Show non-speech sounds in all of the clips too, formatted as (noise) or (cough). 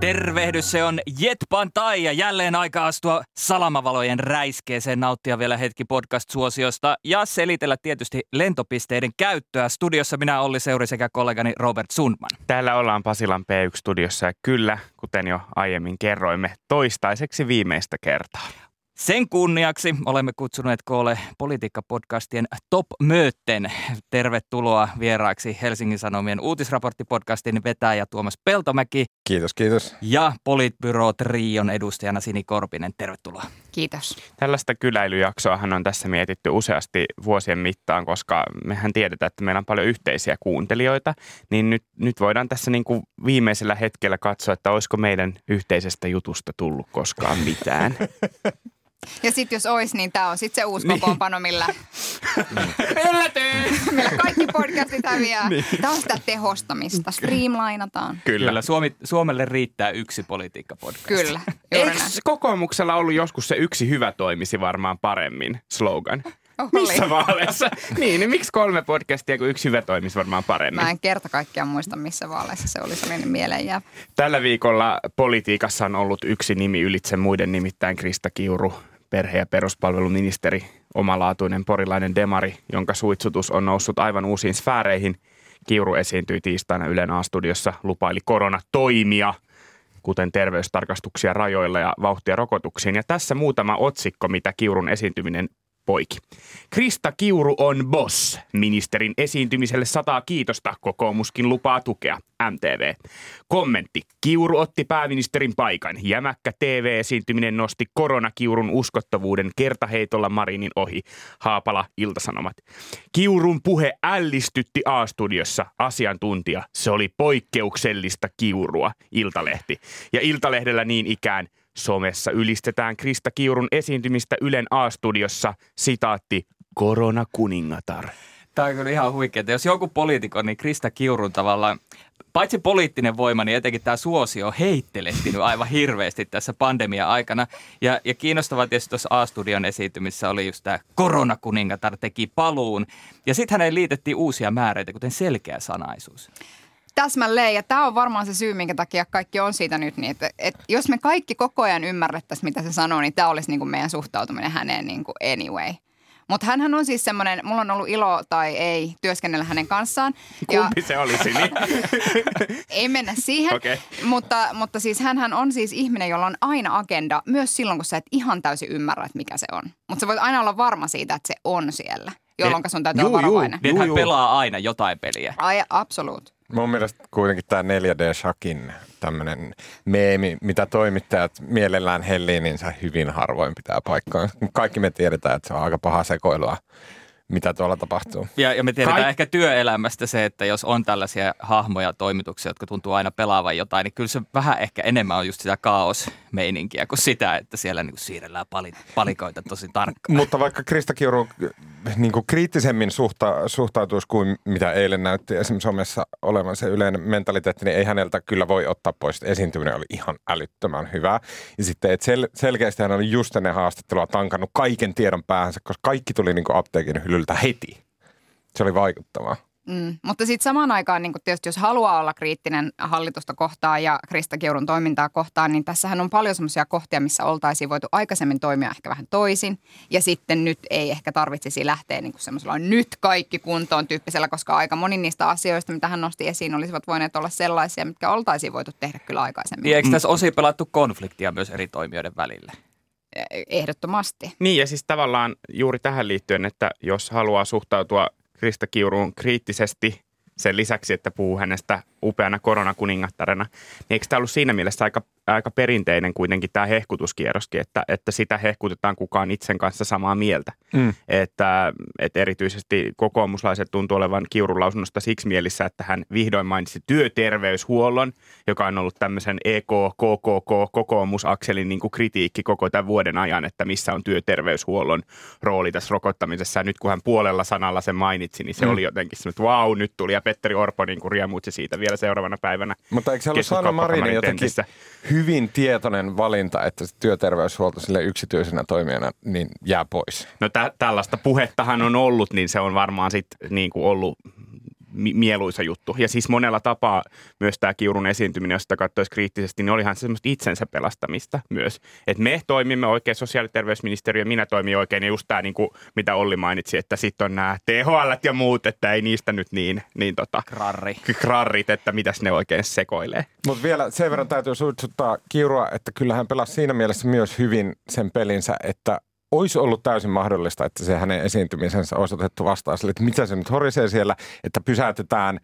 Tervehdys, se on Jetpan Tai ja jälleen aika astua salamavalojen räiskeeseen, nauttia vielä hetki podcast-suosiosta ja selitellä tietysti lentopisteiden käyttöä. Studiossa minä Olli Seuri sekä kollegani Robert Sundman. Täällä ollaan Pasilan P1-studiossa ja kyllä, kuten jo aiemmin kerroimme, toistaiseksi viimeistä kertaa. Sen kunniaksi olemme kutsuneet koolle politiikkapodcastien Top Möötten. Tervetuloa vieraaksi Helsingin Sanomien uutisraporttipodcastin vetäjä Tuomas Peltomäki Kiitos, kiitos. ja Politbyro Trion edustajana Sini Korpinen. Tervetuloa. Kiitos. Tällaista kyläilyjaksoahan on tässä mietitty useasti vuosien mittaan, koska mehän tiedetään, että meillä on paljon yhteisiä kuuntelijoita, niin nyt, nyt voidaan tässä niin kuin viimeisellä hetkellä katsoa, että olisiko meidän yhteisestä jutusta tullut koskaan mitään. (laughs) Ja sitten jos olisi, niin tämä on sitten se uusi kokoonpano, millä, millä kaikki podcastit häviää. Tämä on sitä tehostamista, streamlainataan. Kyllä, Suomi, Suomelle riittää yksi politiikkapodcast. Kyllä, Eikö kokoomuksella ollut joskus se yksi hyvä toimisi varmaan paremmin slogan? Oli. Missä vaaleissa? (laughs) niin, niin miksi kolme podcastia, kun yksi hyvä toimisi varmaan paremmin? Mä en kerta kaikkiaan muista, missä vaaleissa se oli sellainen mieleen jää. Tällä viikolla politiikassa on ollut yksi nimi ylitse muiden, nimittäin Krista Kiuru, perhe- ja peruspalveluministeri, omalaatuinen porilainen demari, jonka suitsutus on noussut aivan uusiin sfääreihin. Kiuru esiintyi tiistaina Ylen A-studiossa, lupaili koronatoimia, kuten terveystarkastuksia rajoilla ja vauhtia rokotuksiin. Ja tässä muutama otsikko, mitä Kiurun esiintyminen poiki. Krista Kiuru on boss. Ministerin esiintymiselle sataa kiitosta. Kokoomuskin lupaa tukea. MTV. Kommentti. Kiuru otti pääministerin paikan. Jämäkkä TV-esiintyminen nosti koronakiurun uskottavuuden kertaheitolla Marinin ohi. Haapala Iltasanomat. Kiurun puhe ällistytti A-studiossa. Asiantuntija. Se oli poikkeuksellista kiurua. Iltalehti. Ja Iltalehdellä niin ikään Somessa ylistetään Krista Kiurun esiintymistä Ylen A-studiossa. Sitaatti, koronakuningatar. Tämä on kyllä ihan huikeaa. Jos joku poliitikon, niin Krista Kiurun tavallaan, paitsi poliittinen voima, niin etenkin tämä suosio on heittelehtinyt aivan hirveästi tässä pandemia-aikana. Ja, ja kiinnostavaa tietysti tuossa A-studion esiintymissä oli just tämä koronakuningatar teki paluun. Ja sitten häneen liitettiin uusia määreitä, kuten selkeä sanaisuus. Täsmälleen, ja tämä on varmaan se syy, minkä takia kaikki on siitä nyt niin, että, että jos me kaikki koko ajan ymmärrettäisiin, mitä se sanoo, niin tämä olisi niin kuin meidän suhtautuminen häneen niin kuin anyway. Mutta hänhän on siis semmoinen, mulla on ollut ilo tai ei työskennellä hänen kanssaan. Kumpi se olisi? Niin? (laughs) Ei mennä siihen, Okei. mutta, mutta siis hänhän on siis ihminen, jolla on aina agenda, myös silloin, kun sä et ihan täysin ymmärrä, että mikä se on. Mutta sä voit aina olla varma siitä, että se on siellä, jolloin sun täytyy Juu, olla juu. varovainen. Niin että hän juu. pelaa aina jotain peliä. Ai, absoluut. Mun mielestä kuitenkin tämä 4D-shakin tämmöinen meemi, mitä toimittajat mielellään hellii, niin se hyvin harvoin pitää paikkaa. Kaikki me tiedetään, että se on aika paha sekoilua, mitä tuolla tapahtuu. Ja, ja me tiedetään Kaik- ehkä työelämästä se, että jos on tällaisia hahmoja toimituksia, jotka tuntuu aina pelaavan jotain, niin kyllä se vähän ehkä enemmän on just sitä kaosmeininkiä kuin sitä, että siellä niin siirrellään pali, palikoita tosi tarkkaan. Mutta vaikka Krista Kiuru niin kuin kriittisemmin suhta, suhtautuisi kuin mitä eilen näytti esimerkiksi somessa olevan se yleinen mentaliteetti, niin ei häneltä kyllä voi ottaa pois. Esiintyminen oli ihan älyttömän hyvä. Ja sitten, että sel, selkeästi hän oli just ennen haastattelua tankannut kaiken tiedon päähänsä, koska kaikki tuli niin kuin apteekin hyllyltä heti. Se oli vaikuttavaa. Mm. Mutta sitten samaan aikaan niin tietysti jos haluaa olla kriittinen hallitusta kohtaan ja Krista Kiurun toimintaa kohtaan, niin tässähän on paljon semmoisia kohtia, missä oltaisiin voitu aikaisemmin toimia ehkä vähän toisin. Ja sitten nyt ei ehkä tarvitsisi lähteä niin semmoisella nyt kaikki kuntoon tyyppisellä, koska aika moni niistä asioista, mitä hän nosti esiin, olisivat voineet olla sellaisia, mitkä oltaisiin voitu tehdä kyllä aikaisemmin. Niin eikö tässä osin pelattu konfliktia myös eri toimijoiden välillä? Ehdottomasti. Niin ja siis tavallaan juuri tähän liittyen, että jos haluaa suhtautua Krista Kiuruun kriittisesti sen lisäksi, että puhuu hänestä upeana koronakuningattarena, niin eikö tämä ollut siinä mielessä aika aika perinteinen kuitenkin tämä hehkutuskierroskin, että, että sitä hehkutetaan kukaan itsen kanssa samaa mieltä. Mm. Että, että erityisesti kokoomuslaiset tuntuu olevan Kiurun lausunnosta siksi mielissä, että hän vihdoin mainitsi työterveyshuollon, joka on ollut tämmöisen EK, KKK, kokoomusakselin niin kuin kritiikki koko tämän vuoden ajan, että missä on työterveyshuollon rooli tässä rokottamisessa. Ja nyt kun hän puolella sanalla sen mainitsi, niin se mm. oli jotenkin semmoinen, että vau, nyt tuli. Ja Petteri Orpo niin kuin riemuitsi siitä vielä seuraavana päivänä. Mutta eikö se ollut Sanna Marinin jotenkin hyvin tietoinen valinta, että työterveyshuolto sille yksityisenä toimijana niin jää pois? No tä- tällaista puhettahan on ollut, niin se on varmaan sitten niin ollut mieluisa juttu. Ja siis monella tapaa myös tämä Kiurun esiintyminen, jos sitä katsoisi kriittisesti, niin olihan se semmoista itsensä pelastamista myös. Että me toimimme oikein, sosiaali- ja terveysministeriö, minä toimin oikein, ja just tämä, niin kuin, mitä Olli mainitsi, että sitten on nämä THL ja muut, että ei niistä nyt niin, niin tota, Krarri. krarrit, että mitäs ne oikein sekoilee. Mutta vielä sen verran täytyy suitsuttaa Kiurua, että kyllähän pelasi siinä mielessä myös hyvin sen pelinsä, että olisi ollut täysin mahdollista, että se hänen esiintymisensä olisi otettu vastaan sille, että mitä se nyt horisee siellä, että pysäytetään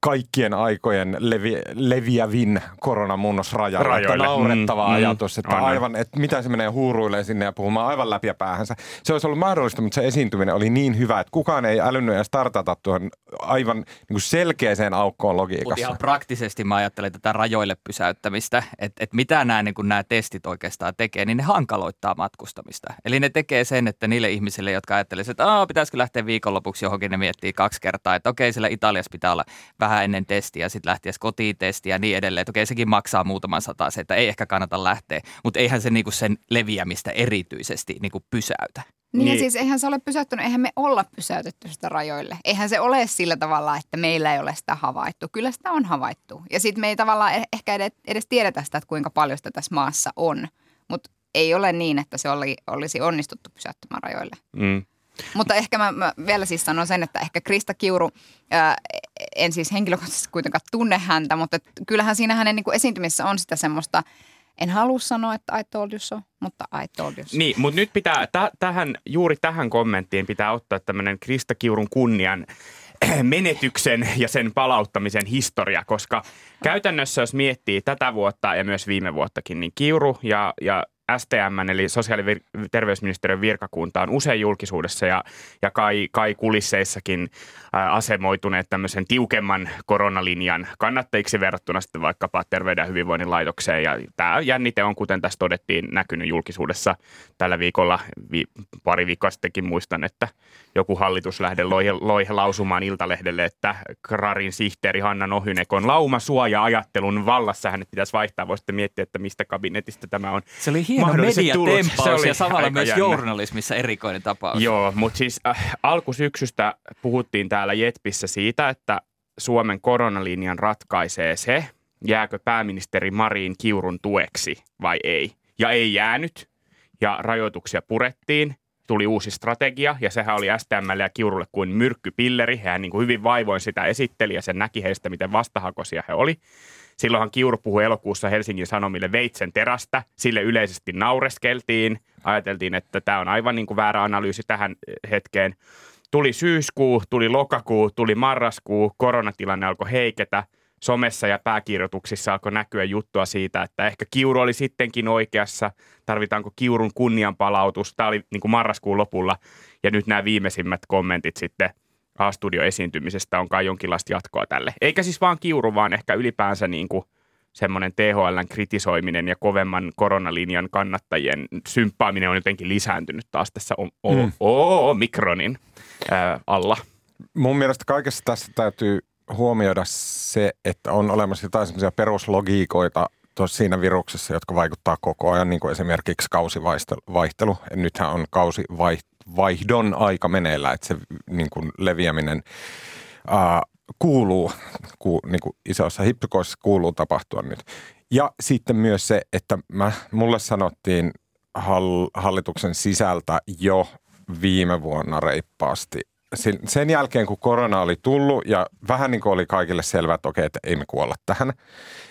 kaikkien aikojen levi, leviävin koronamunnos rajalle. Että naurettava mm, mm, ajatus, että aina. aivan, että mitä se menee huuruille sinne ja puhumaan aivan läpi päähänsä. Se olisi ollut mahdollista, mutta se esiintyminen oli niin hyvä, että kukaan ei älynnyt edes startata tuohon aivan niin kuin selkeäseen aukkoon logiikassa. Mutta ihan praktisesti mä ajattelen tätä rajoille pysäyttämistä, että, että mitä nämä, niin nämä testit oikeastaan tekee, niin ne hankaloittaa matkustamista Eli ne tekee sen, että niille ihmisille, jotka ajattelisivat, että Aa, pitäisikö lähteä viikonlopuksi johonkin, ne miettii kaksi kertaa, että okei, siellä Italiassa pitää olla vähän ennen testiä, sitten lähtiä kotiin testiä ja niin edelleen. Että okei, sekin maksaa muutaman sata, se, että ei ehkä kannata lähteä, mutta eihän se niinku sen leviämistä erityisesti niinku pysäytä. Niin, niin. siis eihän se ole pysäyttänyt, eihän me olla pysäytetty sitä rajoille. Eihän se ole sillä tavalla, että meillä ei ole sitä havaittu. Kyllä sitä on havaittu. Ja sitten me ei tavallaan e- ehkä edes tiedetä sitä, että kuinka paljon sitä tässä maassa on. Mutta ei ole niin, että se oli, olisi onnistuttu pysäyttämään rajoille. Mm. Mutta ehkä mä, mä vielä siis sanon sen, että ehkä Krista Kiuru, ää, en siis henkilökohtaisesti kuitenkaan tunne häntä, mutta kyllähän siinä hänen niin kuin esiintymisessä on sitä semmoista, en halua sanoa, että I told you so, mutta I told you so. Niin, mutta nyt pitää, t- tähän, juuri tähän kommenttiin pitää ottaa tämmöinen Krista Kiurun kunnian (clears throat) menetyksen ja sen palauttamisen historia, koska käytännössä jos miettii tätä vuotta ja myös viime vuottakin, niin Kiuru ja, ja STM, eli sosiaali- ja terveysministeriön virkakunta on usein julkisuudessa ja, ja kai, kai kulisseissakin asemoituneet tämmöisen tiukemman koronalinjan kannattajiksi verrattuna sitten vaikkapa Terveyden ja hyvinvoinnin laitokseen. Ja tämä jännite on, kuten tässä todettiin, näkynyt julkisuudessa tällä viikolla. Vi, pari viikkoa sittenkin muistan, että joku hallituslähde loi, loi lausumaan Iltalehdelle, että Krarin sihteeri Hanna Nohynek on lauma suoja ajattelun vallassa. Hänet pitäisi vaihtaa. Voisitte miettiä, että mistä kabinetista tämä on Se oli hieno mediatempaus ja samalla myös jännä. journalismissa erikoinen tapaus. Joo, mutta siis äh, alkusyksystä puhuttiin täällä Jetpissä siitä, että Suomen koronalinjan ratkaisee se, jääkö pääministeri Marin Kiurun tueksi vai ei. Ja ei jäänyt, ja rajoituksia purettiin, tuli uusi strategia, ja sehän oli STMlle ja Kiurulle kuin myrkkypilleri. Hän niin kuin hyvin vaivoin sitä esitteli, ja sen näki heistä, miten vastahakoisia he oli. Silloinhan Kiuru puhui elokuussa Helsingin Sanomille veitsen terästä. Sille yleisesti naureskeltiin. Ajateltiin, että tämä on aivan niin kuin väärä analyysi tähän hetkeen. Tuli syyskuu, tuli lokakuu, tuli marraskuu, koronatilanne alkoi heiketä. Somessa ja pääkirjoituksissa alkoi näkyä juttua siitä, että ehkä Kiuru oli sittenkin oikeassa. Tarvitaanko Kiurun kunnianpalautus? Tämä oli niin kuin marraskuun lopulla. Ja nyt nämä viimeisimmät kommentit sitten A-studio-esiintymisestä on kai jonkinlaista jatkoa tälle. Eikä siis vaan Kiuru, vaan ehkä ylipäänsä niin kuin semmoinen THLn kritisoiminen ja kovemman koronalinjan kannattajien symppaaminen on jotenkin lisääntynyt taas tässä o- o- mm. o- mikronin ää, alla. Mun mielestä kaikessa tässä täytyy huomioida se, että on olemassa jotain semmoisia peruslogiikoita tuossa siinä viruksessa, jotka vaikuttaa koko ajan, niin kuin esimerkiksi kausivaihtelu. Nythän on kausivaihdon aika meneillä, että se niin kuin leviäminen ää, kuuluu, ku, niin kuin isossa hippikoissa kuuluu tapahtua nyt. Ja sitten myös se, että mä, mulle sanottiin hall, hallituksen sisältä jo viime vuonna reippaasti sen, jälkeen, kun korona oli tullut ja vähän niin kuin oli kaikille selvää, että okei, että ei me kuolla tähän,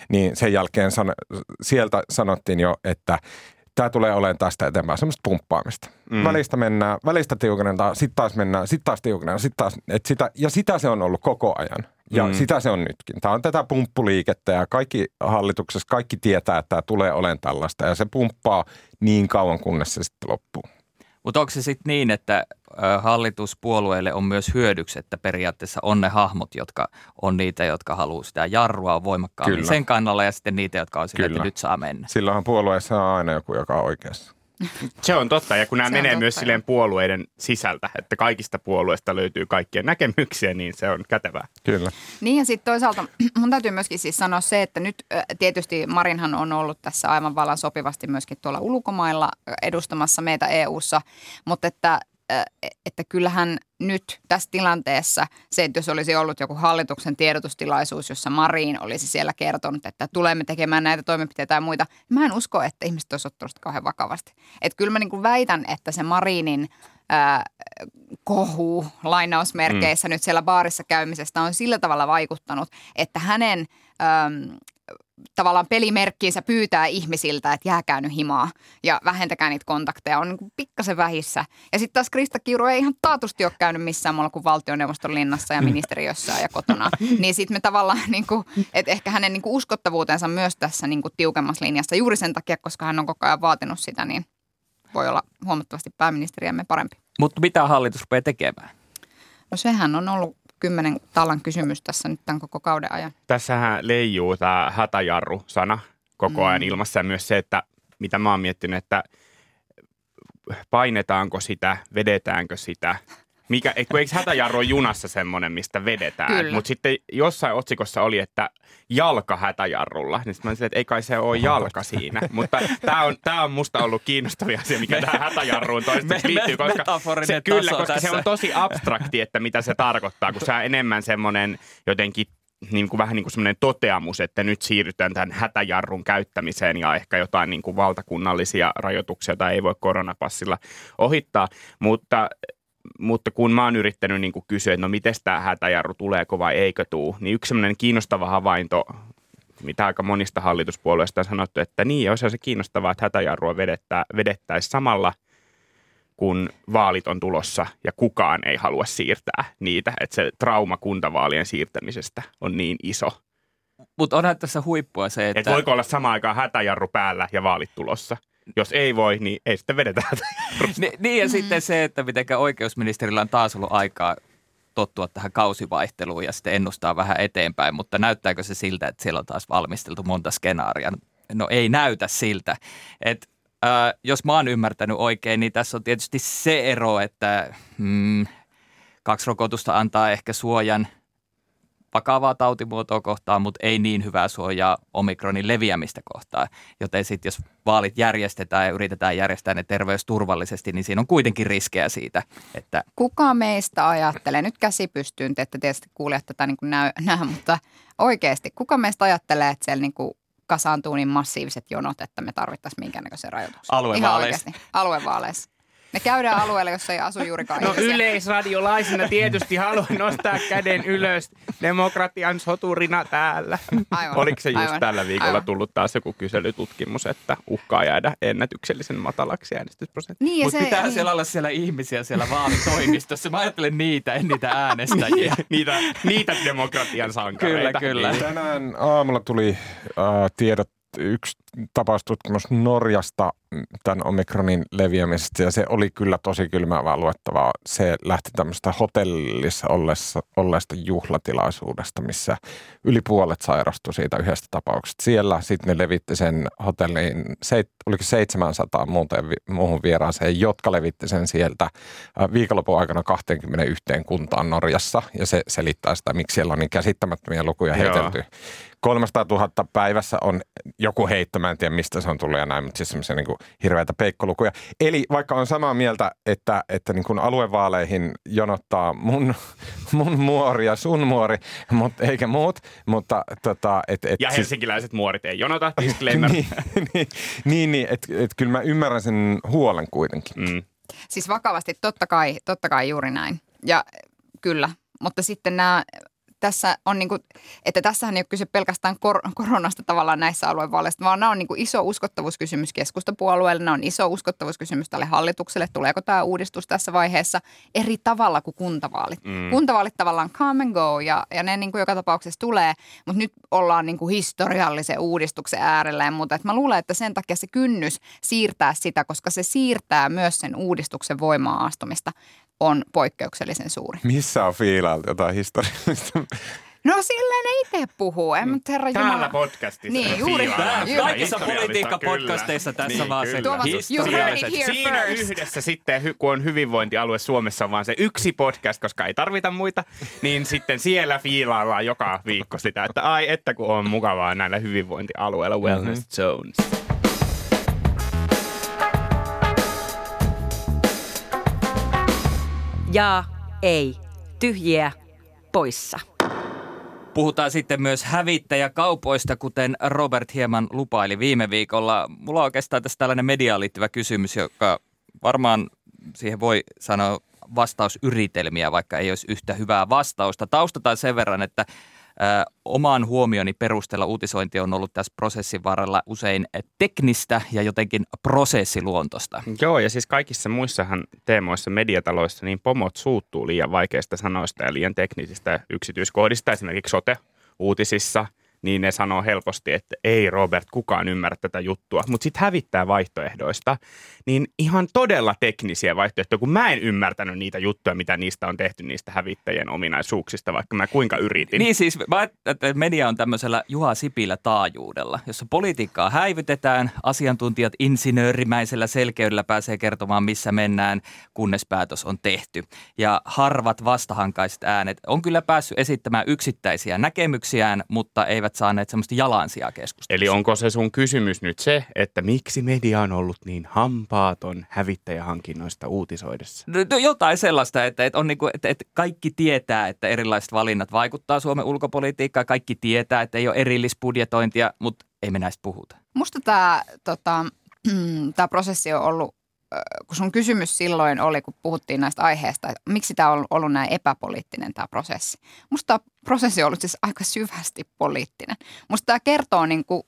niin sen jälkeen san, sieltä sanottiin jo, että tämä tulee olemaan tästä eteenpäin semmoista pumppaamista. Mm. Välistä mennään, välistä tiukennetaan, sitten taas mennään, sitten taas tiukennetaan, sitten taas, et sitä, ja sitä se on ollut koko ajan. Ja mm. sitä se on nytkin. Tämä on tätä pumppuliikettä ja kaikki hallituksessa, kaikki tietää, että tämä tulee olemaan tällaista. Ja se pumppaa niin kauan, kunnes se sitten loppuu. Mutta onko se sitten niin, että hallituspuolueille on myös hyödyksi, että periaatteessa on ne hahmot, jotka on niitä, jotka haluaa sitä jarrua voimakkaammin Kyllä. sen kannalla ja sitten niitä, jotka on sillä, että nyt saa mennä. Silloinhan puolueessa on aina joku, joka on oikeassa. Se on totta, ja kun nämä Se menee myös silleen puolueiden sisältä, että kaikista puolueista löytyy kaikkien näkemyksiä, niin se on kätevää. Kyllä. Niin ja sitten toisaalta (clears throat) mun täytyy myöskin siis sanoa se, että nyt tietysti Marinhan on ollut tässä aivan vallan sopivasti myöskin tuolla ulkomailla edustamassa meitä EU:ssa, mutta että että kyllähän nyt tässä tilanteessa se, että jos olisi ollut joku hallituksen tiedotustilaisuus, jossa Marin olisi siellä kertonut, että tulemme tekemään näitä toimenpiteitä ja muita, niin mä en usko, että ihmiset olisivat ottanut sitä kauhean vakavasti. Että kyllä mä niin kuin väitän, että se Marinin ää, kohu lainausmerkeissä mm. nyt siellä baarissa käymisestä on sillä tavalla vaikuttanut, että hänen äm, tavallaan pelimerkkiinsä pyytää ihmisiltä, että jääkää nyt himaa ja vähentäkää niitä kontakteja, on niin pikkasen vähissä. Ja sitten taas Krista Kiuru ei ihan taatusti ole käynyt missään muualla kuin valtioneuvoston linnassa ja ministeriössä ja kotona. (laughs) Niin sitten me tavallaan, niin kuin, että ehkä hänen niin kuin uskottavuutensa myös tässä niin kuin tiukemmassa linjassa juuri sen takia, koska hän on koko ajan vaatinut sitä, niin voi olla huomattavasti pääministeriämme parempi. Mutta mitä hallitus rupeaa tekemään? No sehän on ollut kymmenen talan kysymys tässä nyt tämän koko kauden ajan. Tässähän leijuu tämä hätäjarru-sana koko ajan ilmassa ja myös se, että mitä mä oon miettinyt, että painetaanko sitä, vedetäänkö sitä. Mikä, et kun eikö hätäjarru junassa semmoinen, mistä vedetään? Mutta sitten jossain otsikossa oli, että jalka hätäjarrulla. Niin sitten mä sanoin, että ei kai se ole jalka siinä. Mutta tämä on, tää on musta ollut kiinnostavia asia, mikä tähän hätäjarruun toistaiseksi liittyy. Koska se, kyllä, koska se tässä. on tosi abstrakti, että mitä se tarkoittaa, kun se on enemmän semmoinen jotenkin niin kuin vähän niin kuin semmoinen toteamus, että nyt siirrytään tämän hätäjarrun käyttämiseen ja ehkä jotain niin kuin valtakunnallisia rajoituksia, joita ei voi koronapassilla ohittaa. Mutta, mutta kun mä oon yrittänyt niin kuin kysyä, että no miten tämä hätäjarru, tuleeko vai eikö tuu, niin yksi semmoinen kiinnostava havainto, mitä aika monista hallituspuolueista on sanottu, että niin, olisi se kiinnostavaa, että hätäjarrua vedettää, vedettäisiin samalla kun vaalit on tulossa ja kukaan ei halua siirtää niitä. Että se trauma kuntavaalien siirtämisestä on niin iso. Mutta onhan tässä huippua se, että... Että voiko olla samaan aikaan hätäjarru päällä ja vaalit tulossa. Jos ei voi, niin ei sitten vedetä. (laughs) Ni, niin ja sitten se, että miten oikeusministerillä on taas ollut aikaa tottua tähän kausivaihteluun ja sitten ennustaa vähän eteenpäin, mutta näyttääkö se siltä, että siellä on taas valmisteltu monta skenaaria? No ei näytä siltä. Et, äh, jos mä oon ymmärtänyt oikein, niin tässä on tietysti se ero, että mm, kaksi rokotusta antaa ehkä suojan vakavaa tautimuotoa kohtaan, mutta ei niin hyvää suojaa omikronin leviämistä kohtaan. Joten sitten jos vaalit järjestetään ja yritetään järjestää ne terveysturvallisesti, niin siinä on kuitenkin riskejä siitä, että Kuka meistä ajattelee, nyt käsi pystyyn, te ette tietysti kuulijat tätä niin kuin näy, (laughs) näe, mutta oikeasti, kuka meistä ajattelee, että siellä niin kuin kasaantuu niin massiiviset jonot, että me tarvittaisiin minkäännäköisen rajoituksen? Aluevaaleissa. Ihan oikeasti, aluevaaleissa. Ne käydään alueelle, jossa ei asu juurikaan No ihmisiä. yleisradiolaisena tietysti haluan nostaa käden ylös demokratian soturina täällä. Aivan, Oliko se just aivan, tällä viikolla aivan. tullut taas joku kyselytutkimus, että uhkaa jäädä ennätyksellisen matalaksi äänestysprosentti? Niin, Mutta pitää niin. siellä olla siellä ihmisiä siellä vaalitoimistossa. Mä ajattelen niitä, en niitä äänestäjiä. (laughs) niitä, niitä demokratian sankareita. Kyllä, kyllä. Niin. Tänään aamulla tuli äh, tiedot, yksi tapaustutkimus Norjasta mm, tämän omikronin leviämisestä ja se oli kyllä tosi kylmäävää luettavaa. Se lähti tämmöistä hotellissa ollessa, olleesta juhlatilaisuudesta, missä yli puolet sairastui siitä yhdestä tapauksesta. Siellä sitten ne levitti sen hotelliin, seit, oliko 700 muuteen, vi- muuhun vieraaseen, jotka levitti sen sieltä viikonlopun aikana 21 kuntaan Norjassa ja se selittää sitä, miksi siellä on niin käsittämättömiä lukuja Joo. heitelty. 300 000 päivässä on joku heitto, mä en tiedä mistä se on tullut ja näin, mutta siis semmoisia niin hirveitä peikkolukuja. Eli vaikka on samaa mieltä, että, että niin kuin aluevaaleihin jonottaa mun, (laughs) mun muori ja sun muori, mutta eikä muut, mutta tota, et, et Ja siis- helsinkiläiset muorit ei jonota, disclaimer. (laughs) niin, niin, niin, niin että et kyllä mä ymmärrän sen huolen kuitenkin. Mm. Siis vakavasti, totta kai, totta kai juuri näin. Ja kyllä, mutta sitten nämä tässä on niin kuin, että tässähän ei ole kyse pelkästään kor- koronasta tavallaan näissä aluevaaleissa, vaan nämä on niin kuin iso uskottavuuskysymys keskustapuolueelle, nämä on iso uskottavuuskysymys tälle hallitukselle, tuleeko tämä uudistus tässä vaiheessa eri tavalla kuin kuntavaalit. Mm. Kuntavaalit tavallaan come and go ja, ja ne niin kuin joka tapauksessa tulee, mutta nyt ollaan niin kuin historiallisen uudistuksen äärellä ja muuta. Et mä luulen, että sen takia se kynnys siirtää sitä, koska se siirtää myös sen uudistuksen voimaa astumista on poikkeuksellisen suuri. Missä on fiilailtu jotain historiallista? No silleen ei itse puhu, en mutta herra Täällä Jumala. podcastissa. Niin, juuri- Kaikissa politiikkapodcasteissa tässä vaan se kyllä. Tuomas, you heard it here Siinä first. yhdessä sitten, kun on hyvinvointialue Suomessa on vaan se yksi podcast, koska ei tarvita muita, niin sitten siellä fiilaillaan joka viikko sitä, että ai että kun on mukavaa näillä hyvinvointialueilla, wellness zones. Ja ei. Tyhjiä poissa. Puhutaan sitten myös hävittäjäkaupoista, kuten Robert hieman lupaili viime viikolla. Mulla on oikeastaan tässä tällainen mediaan liittyvä kysymys, joka varmaan siihen voi sanoa vastausyritelmiä, vaikka ei olisi yhtä hyvää vastausta. Taustataan sen verran, että Ö, oman huomioni perusteella uutisointi on ollut tässä prosessin varrella usein teknistä ja jotenkin prosessiluontosta. Joo, ja siis kaikissa muissahan teemoissa mediataloissa niin pomot suuttuu liian vaikeista sanoista ja liian teknisistä yksityiskohdista. Esimerkiksi sote-uutisissa, niin ne sanoo helposti, että ei Robert, kukaan ymmärrä tätä juttua. Mutta sitten hävittää vaihtoehdoista, niin ihan todella teknisiä vaihtoehtoja, kun mä en ymmärtänyt niitä juttuja, mitä niistä on tehty, niistä hävittäjien ominaisuuksista, vaikka mä kuinka yritin. Niin siis, että media on tämmöisellä Juha Sipilä taajuudella, jossa politiikkaa häivytetään, asiantuntijat insinöörimäisellä selkeydellä pääsee kertomaan, missä mennään, kunnes päätös on tehty. Ja harvat vastahankaiset äänet on kyllä päässyt esittämään yksittäisiä näkemyksiään, mutta eivät saaneet semmoista jalansijaa keskustelua. Eli onko se sun kysymys nyt se, että miksi media on ollut niin hampaaton hävittäjähankinnoista uutisoidessa? No, no jotain sellaista, että, että, on niinku, että, että kaikki tietää, että erilaiset valinnat vaikuttaa Suomen ulkopolitiikkaan. Kaikki tietää, että ei ole erillisbudjetointia, mutta ei me näistä puhuta. Musta tämä tota, (clears throat) tää prosessi on ollut, kun sun kysymys silloin oli, kun puhuttiin näistä aiheista, että miksi tämä on ollut näin epäpoliittinen tämä prosessi. Musta tämä prosessi on ollut siis aika syvästi poliittinen. Musta tämä kertoo niin kuin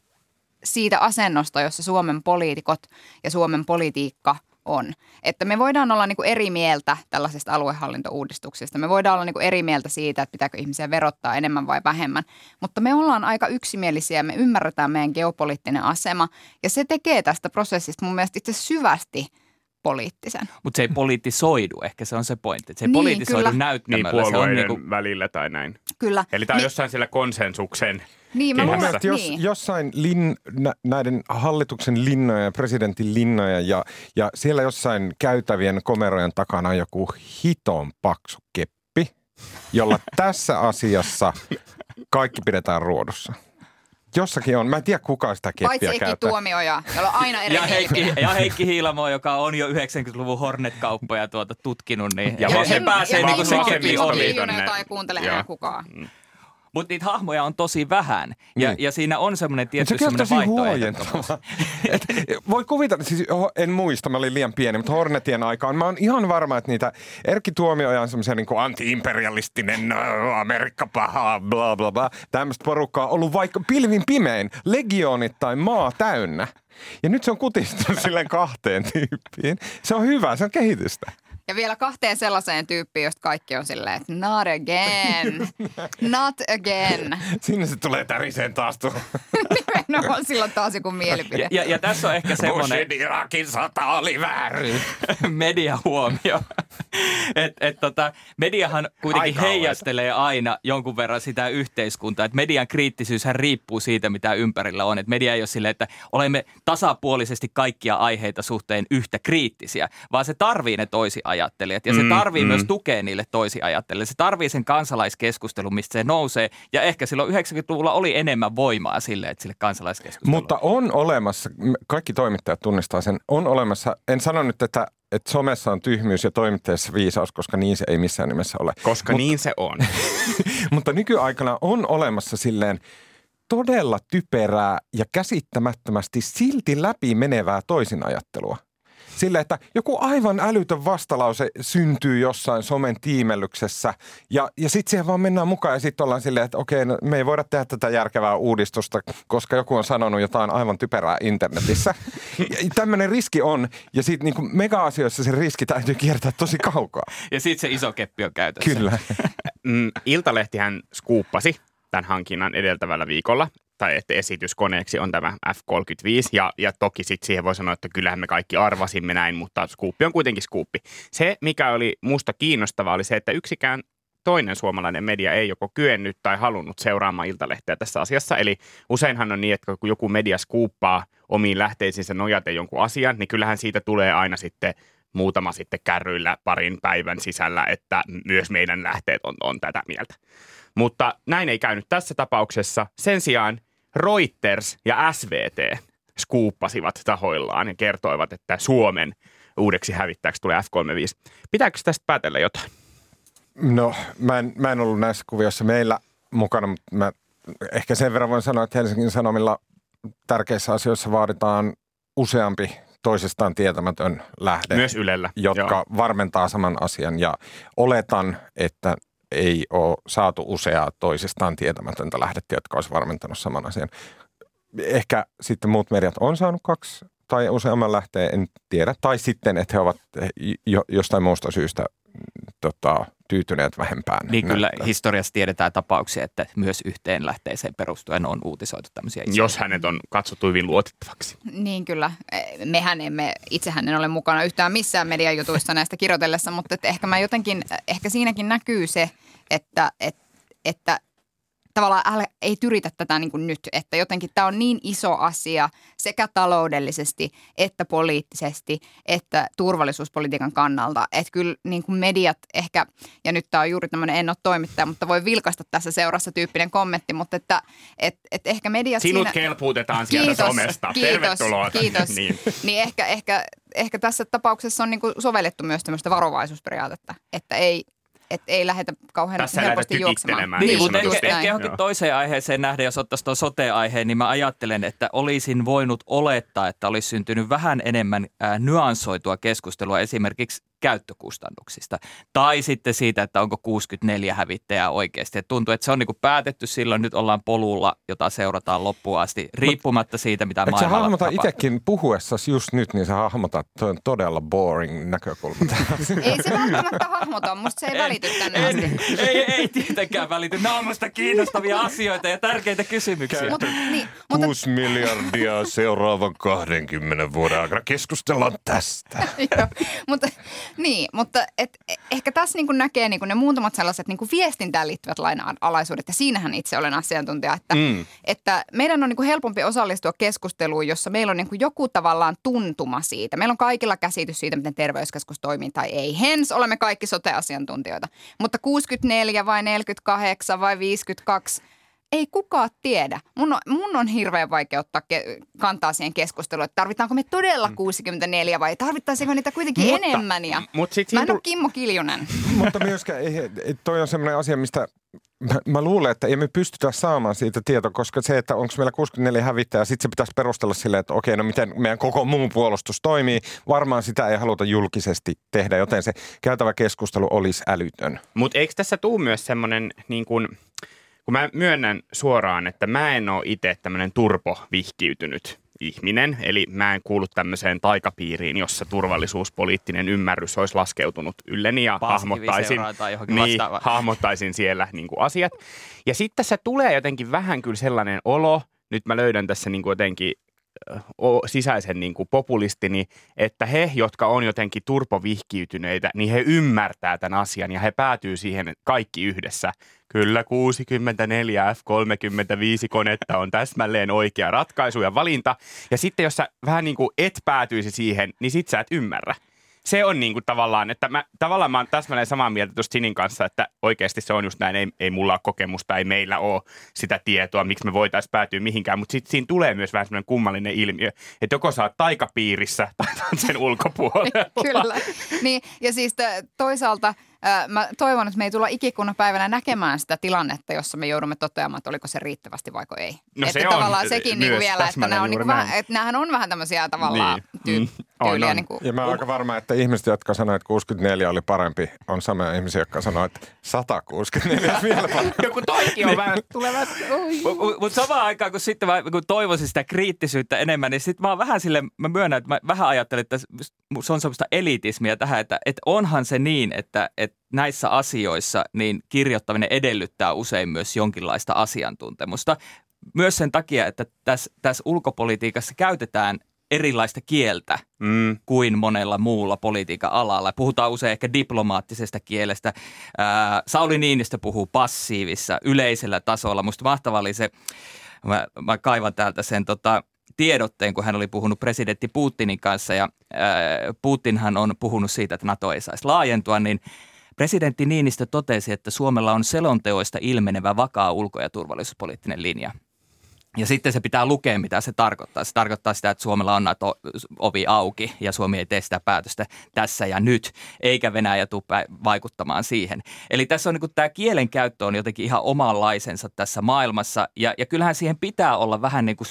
siitä asennosta, jossa Suomen poliitikot ja Suomen politiikka on. Että me voidaan olla niin kuin eri mieltä tällaisesta aluehallintouudistuksesta. Me voidaan olla niin kuin eri mieltä siitä, että pitääkö ihmisiä verottaa enemmän vai vähemmän. Mutta me ollaan aika yksimielisiä, me ymmärretään meidän geopoliittinen asema. Ja se tekee tästä prosessista mun mielestä itse syvästi poliittisen. Mutta se ei politisoidu, ehkä se on se pointti. Että se ei Niin, politisoidu kyllä. Niin näyttämöllä. se on puolueiden niinku, välillä tai näin. Kyllä. Eli tämä on Mi- jossain siellä konsensuksen Niin, mä luulen, mielestä jos, niin. jossain lin, nä, näiden hallituksen linnoja ja presidentin linnoja ja, ja siellä jossain käytävien komerojen takana on joku hiton paksu keppi, jolla (laughs) tässä asiassa kaikki pidetään ruodussa. Jossakin on, mä en tiedä kuka sitä keppiä Paitsi Eki käyttää. Tuomioja, jolla on aina eri ja, Heikki, ja Heikki Hiilamo, joka on jo 90-luvun Hornet-kauppoja tuota tutkinut, niin Ja ja he vasem- pääsee ja niinku se keppi ohi. Kiljunen, kuuntele enää kukaan. Mutta niitä hahmoja on tosi vähän. Ja, Niin. ja siinä on semmoinen tietty on semmoinen tosi vaihtoehto. (laughs) Voi kuvitella, siis en muista, mä olin liian pieni, mutta Hornetien aikaan mä oon ihan varma, että niitä Erkki Tuomioja on semmoisia niin anti-imperialistinen, no, Amerikka pahaa, bla bla bla. Tämmöistä porukkaa on ollut vaikka pilvin pimein, legioonittain maa täynnä. Ja nyt se on kutistunut (laughs) silleen kahteen tyyppiin. Se on hyvä, se on kehitystä. Ja vielä kahteen sellaiseen tyyppiin, josta kaikki on silleen, että not again, not again. (laughs) Sinne se tulee täriseen taas tuohon. Nimenomaan silloin taas joku mielipide. Ja, ja, ja tässä on ehkä semmoinen Bushin Irakin sata oli väärin. (laughs) mediahuomio. Et, et tota, mediahan kuitenkin Aika heijastelee aina jonkun verran sitä yhteiskuntaa. Et median kriittisyyshän riippuu siitä, mitä ympärillä on. Et media ei ole silleen, että olemme tasapuolisesti kaikkia aiheita suhteen yhtä kriittisiä, vaan se tarvii ne toisiajattelijat. Ja se Mm, tarvii mm. myös tukea niille toisiajattelijoille. Se tarvii sen kansalaiskeskustelun, mistä se nousee. Ja ehkä silloin 90-luvulla oli enemmän voimaa sille, että sille kansalaiskeskustelulle. Mutta on olemassa, kaikki toimittajat tunnistaa sen, on olemassa, en sano nyt, että, että somessa on tyhmyys ja toimittajassa viisaus, koska niin se ei missään nimessä ole. Koska Mut- niin se on. (laughs) Mutta nykyaikana on olemassa silleen todella typerää ja käsittämättömästi silti läpi menevää toisinajattelua. Sille, että joku aivan älytön vastalause syntyy jossain somen tiimellyksessä ja, ja sitten siihen vaan mennään mukaan ja sitten ollaan silleen, että okei, no, me ei voida tehdä tätä järkevää uudistusta, koska joku on sanonut jotain aivan typerää internetissä. (laughs) Tämmöinen riski on ja sitten niinku mega-asioissa se riski täytyy kiertää tosi kaukaa. Ja sitten se iso keppi on käytössä. Kyllä. Mm, Iltalehtihän skuuppasi tämän hankinnan edeltävällä viikolla, tai että esityskoneeksi on tämä F-35, ja, ja toki sitten siihen voi sanoa, että kyllähän me kaikki arvasimme näin, mutta skuuppi on kuitenkin skuuppi. Se, mikä oli musta kiinnostavaa, oli se, että yksikään toinen suomalainen media ei joko kyennyt tai halunnut seuraamaan Iltalehteä tässä asiassa. Eli useinhan on niin, että kun joku media skuuppaa omiin lähteisiinsä nojaten jonkun asian, niin kyllähän siitä tulee aina sitten muutama sitten kärryillä parin päivän sisällä, että myös meidän lähteet on, on tätä mieltä. Mutta näin ei käynyt tässä tapauksessa. Sen sijaan Reuters ja SVT skuuppasivat tahoillaan ja kertoivat, että Suomen uudeksi hävittäjäksi tulee F-35. Pitääkö tästä päätellä jotain? No, mä en, mä en ollut näissä kuvioissa meillä mukana, mutta mä ehkä sen verran voin sanoa, että Helsingin Sanomilla tärkeissä asioissa vaaditaan useampi toisestaan tietämätön lähde. Myös Ylellä. Jotka Joo. varmentaa saman asian ja oletan, että ei ole saatu useaa toisestaan tietämätöntä lähdettä, jotka olisi varmentanut saman asian. Ehkä sitten muut mediat on saanut kaksi tai useamman lähteen, en tiedä. Tai sitten, että he ovat jo, jostain muusta syystä tota, tyytyneet vähempään. Niin kyllä näyttää. historiassa tiedetään tapauksia, että myös yhteen lähteeseen perustuen on uutisoitu tämmöisiä isoja. Jos hänet on katsottu hyvin luotettavaksi. Niin kyllä. Mehän emme, itsehän en ole mukana yhtään missään mediajutuissa näistä kirjoitellessa, mutta että ehkä mä jotenkin, ehkä siinäkin näkyy se, että, että, että tavallaan älä, ei tyritä tätä niin kuin nyt, että jotenkin tämä on niin iso asia sekä taloudellisesti että poliittisesti että turvallisuuspolitiikan kannalta, että kyllä niin kuin mediat ehkä, ja nyt tämä on juuri tämmöinen en ole toimittaja, mutta voi vilkaista tässä seurassa tyyppinen kommentti, mutta että et, et ehkä mediat Sinut siinä... kelpuutetaan sieltä kiitos, somesta. Kiitos, Tervetuloa. Kiitos. niin. niin ehkä, ehkä, ehkä tässä tapauksessa on niin sovellettu myös tämmöistä varovaisuusperiaatetta, että ei, että ei lähdetä kauhean Tässä helposti juoksemaan. Niin, niin mutta ehkä, ehkä johonkin toiseen aiheeseen nähden, jos ottaisiin tuon sote-aiheen, niin mä ajattelen, että olisin voinut olettaa, että olisi syntynyt vähän enemmän ää, nyansoitua keskustelua. Esimerkiksi käyttökustannuksista. Tai sitten siitä, että onko 64 hävittäjää oikeasti. Et tuntuu, että se on niinku päätetty silloin, nyt ollaan polulla, jota seurataan loppuun asti, riippumatta siitä, mitä Eikö maailmalla sä hahmota itsekin puhuessasi just nyt, niin sä hahmotat on todella boring näkökulma. (laughs) ei se välttämättä hahmota, musta se ei välity tänne asti. Ei, ei tietenkään välity. Nämä on musta kiinnostavia asioita ja tärkeitä kysymyksiä. Mut, niin, mutta, 6 miljardia seuraavan 20 vuoden aikana. Keskustellaan tästä. (laughs) Joo, mutta niin, mutta et, ehkä tässä niin näkee niin ne muutamat sellaiset niin viestintään liittyvät lainalaisuudet, ja siinähän itse olen asiantuntija, että, mm. että meidän on niin helpompi osallistua keskusteluun, jossa meillä on niin joku tavallaan tuntuma siitä. Meillä on kaikilla käsitys siitä, miten terveyskeskus toimii tai ei. Hens olemme kaikki sote-asiantuntijoita. Mutta 64 vai 48 vai 52 – ei kukaan tiedä. Mun on, mun on hirveän vaikea ottaa ke- kantaa siihen keskusteluun, että tarvitaanko me todella 64 mm. vai tarvittaisiinko niitä kuitenkin mutta, enemmän. Ja mut sit mä en ole Kimmo Kiljunen. (laughs) mutta myöskään, ei, toi on semmoinen asia, mistä mä, mä luulen, että emme pystytä saamaan siitä tietoa, koska se, että onko meillä 64 hävittäjää, sitten se pitäisi perustella silleen, että okei, no miten meidän koko muu puolustus toimii. Varmaan sitä ei haluta julkisesti tehdä, joten se käytävä keskustelu olisi älytön. Mutta eikö tässä tuu myös semmoinen niin kuin – kun mä myönnän suoraan, että mä en ole itse tämmöinen turpovihkiytynyt ihminen, eli mä en kuulu tämmöiseen taikapiiriin, jossa turvallisuuspoliittinen ymmärrys olisi laskeutunut ylleni ja hahmottaisin, niin, hahmottaisin siellä niin kuin asiat. Ja sitten tässä tulee jotenkin vähän kyllä sellainen olo, nyt mä löydän tässä niin kuin jotenkin sisäisen niin kuin populistini, että he, jotka on jotenkin turpovihkiytyneitä, niin he ymmärtää tämän asian ja he päätyy siihen kaikki yhdessä. Kyllä 64 F-35 konetta on täsmälleen oikea ratkaisu ja valinta. Ja sitten jos sä vähän niin kuin et päätyisi siihen, niin sit sä et ymmärrä se on niin kuin tavallaan, että mä, tavallaan mä oon täsmälleen samaa mieltä tuosta Sinin kanssa, että oikeasti se on just näin, ei, ei mulla ole kokemusta, ei meillä ole sitä tietoa, miksi me voitaisiin päätyä mihinkään, mutta sitten siinä tulee myös vähän semmoinen kummallinen ilmiö, että joko sä oot taikapiirissä (laughs) tai sen ulkopuolella. (laughs) Kyllä, niin ja siis toisaalta mä toivon, että me ei tulla ikikunnan päivänä näkemään sitä tilannetta, jossa me joudumme toteamaan, että oliko se riittävästi vaiko ei. No että se tavallaan on sekin niin vielä, että, nämä on niin vähän, että nämähän on vähän tämmöisiä tavallaan niin. tyy- On, on. Niin kuin, Ja mä oon aika varma, että ihmiset, jotka sanoivat, että 64 oli parempi, on samoja ihmisiä, jotka sanoivat, että 164 on vielä parempi. (laughs) Joku toikin on vähän tulevat. Mutta mut samaan aikaan, kun sitten mä kun toivoisin sitä kriittisyyttä enemmän, niin sitten mä oon vähän sille, mä myönnän, että mä vähän ajattelen, että se on semmoista elitismiä tähän, että, että onhan se niin, että, että näissä asioissa niin kirjoittaminen edellyttää usein myös jonkinlaista asiantuntemusta. Myös sen takia, että tässä, tässä ulkopolitiikassa käytetään erilaista kieltä Mm. kuin monella muulla politiikan alalla. Puhutaan usein ehkä diplomaattisesta kielestä. Ää, Sauli Niinistö puhuu passiivissa, yleisellä tasolla. Musta mahtava oli se, mä, mä kaivan täältä sen tota, tiedotteen, kun hän oli puhunut presidentti Putinin kanssa ja ää, Putinhan on puhunut siitä, että NATO ei saisi laajentua, niin presidentti Niinistö totesi, että Suomella on selonteoista ilmenevä vakaa ulko- ja turvallisuuspoliittinen linja. Ja sitten se pitää lukea, mitä se tarkoittaa. Se tarkoittaa sitä, että Suomella on NATO ovi auki ja Suomi ei tee sitä päätöstä tässä ja nyt, eikä Venäjä tule vaikuttamaan siihen. Eli tässä on niin kuin, tämä kielen käyttö on jotenkin ihan omanlaisensa tässä maailmassa ja, ja kyllähän siihen pitää olla vähän niin kuin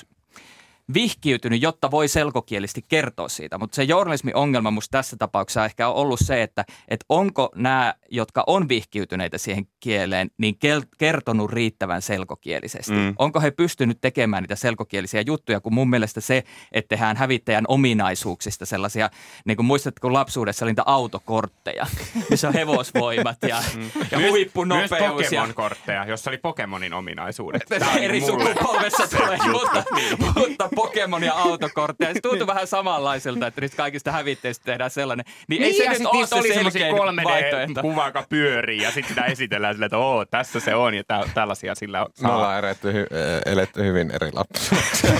vihkiytynyt, jotta voi selkokielisesti kertoa siitä. Mutta se journalismin ongelma musta tässä tapauksessa ehkä on ollut se, että, että onko nämä, jotka on vihkiytyneitä siihen kieleen, niin kel- kertonut riittävän selkokielisesti. Mm. Onko he pystynyt tekemään niitä selkokielisiä juttuja, kun mun mielestä se, että tehdään hävittäjän ominaisuuksista sellaisia, niin kuin muistatko, kun lapsuudessa oli niitä autokortteja, (laughs) missä on hevosvoimat ja, Mm. ja Myös huippunopeus. ja- Pokemon-kortteja, jossa oli Pokemonin ominaisuudet. (laughs) Eri sukupolvessa tulee, mutta, mutta Pokemon ja autokortteja. Se tuntuu vähän samanlaiselta, että nyt kaikista hävitteistä tehdään sellainen. Niin, ei Niin, se ja nyt ole se oli semmoisia selkein vaihtoehto. 3D-kuva, joka pyörii ja sitten sitä esitellään silleen, että oo, tässä se on ja tä- tällaisia sillä Me saa. ollaan eletty, hy- eh, eletty hyvin eri lapsuuksia.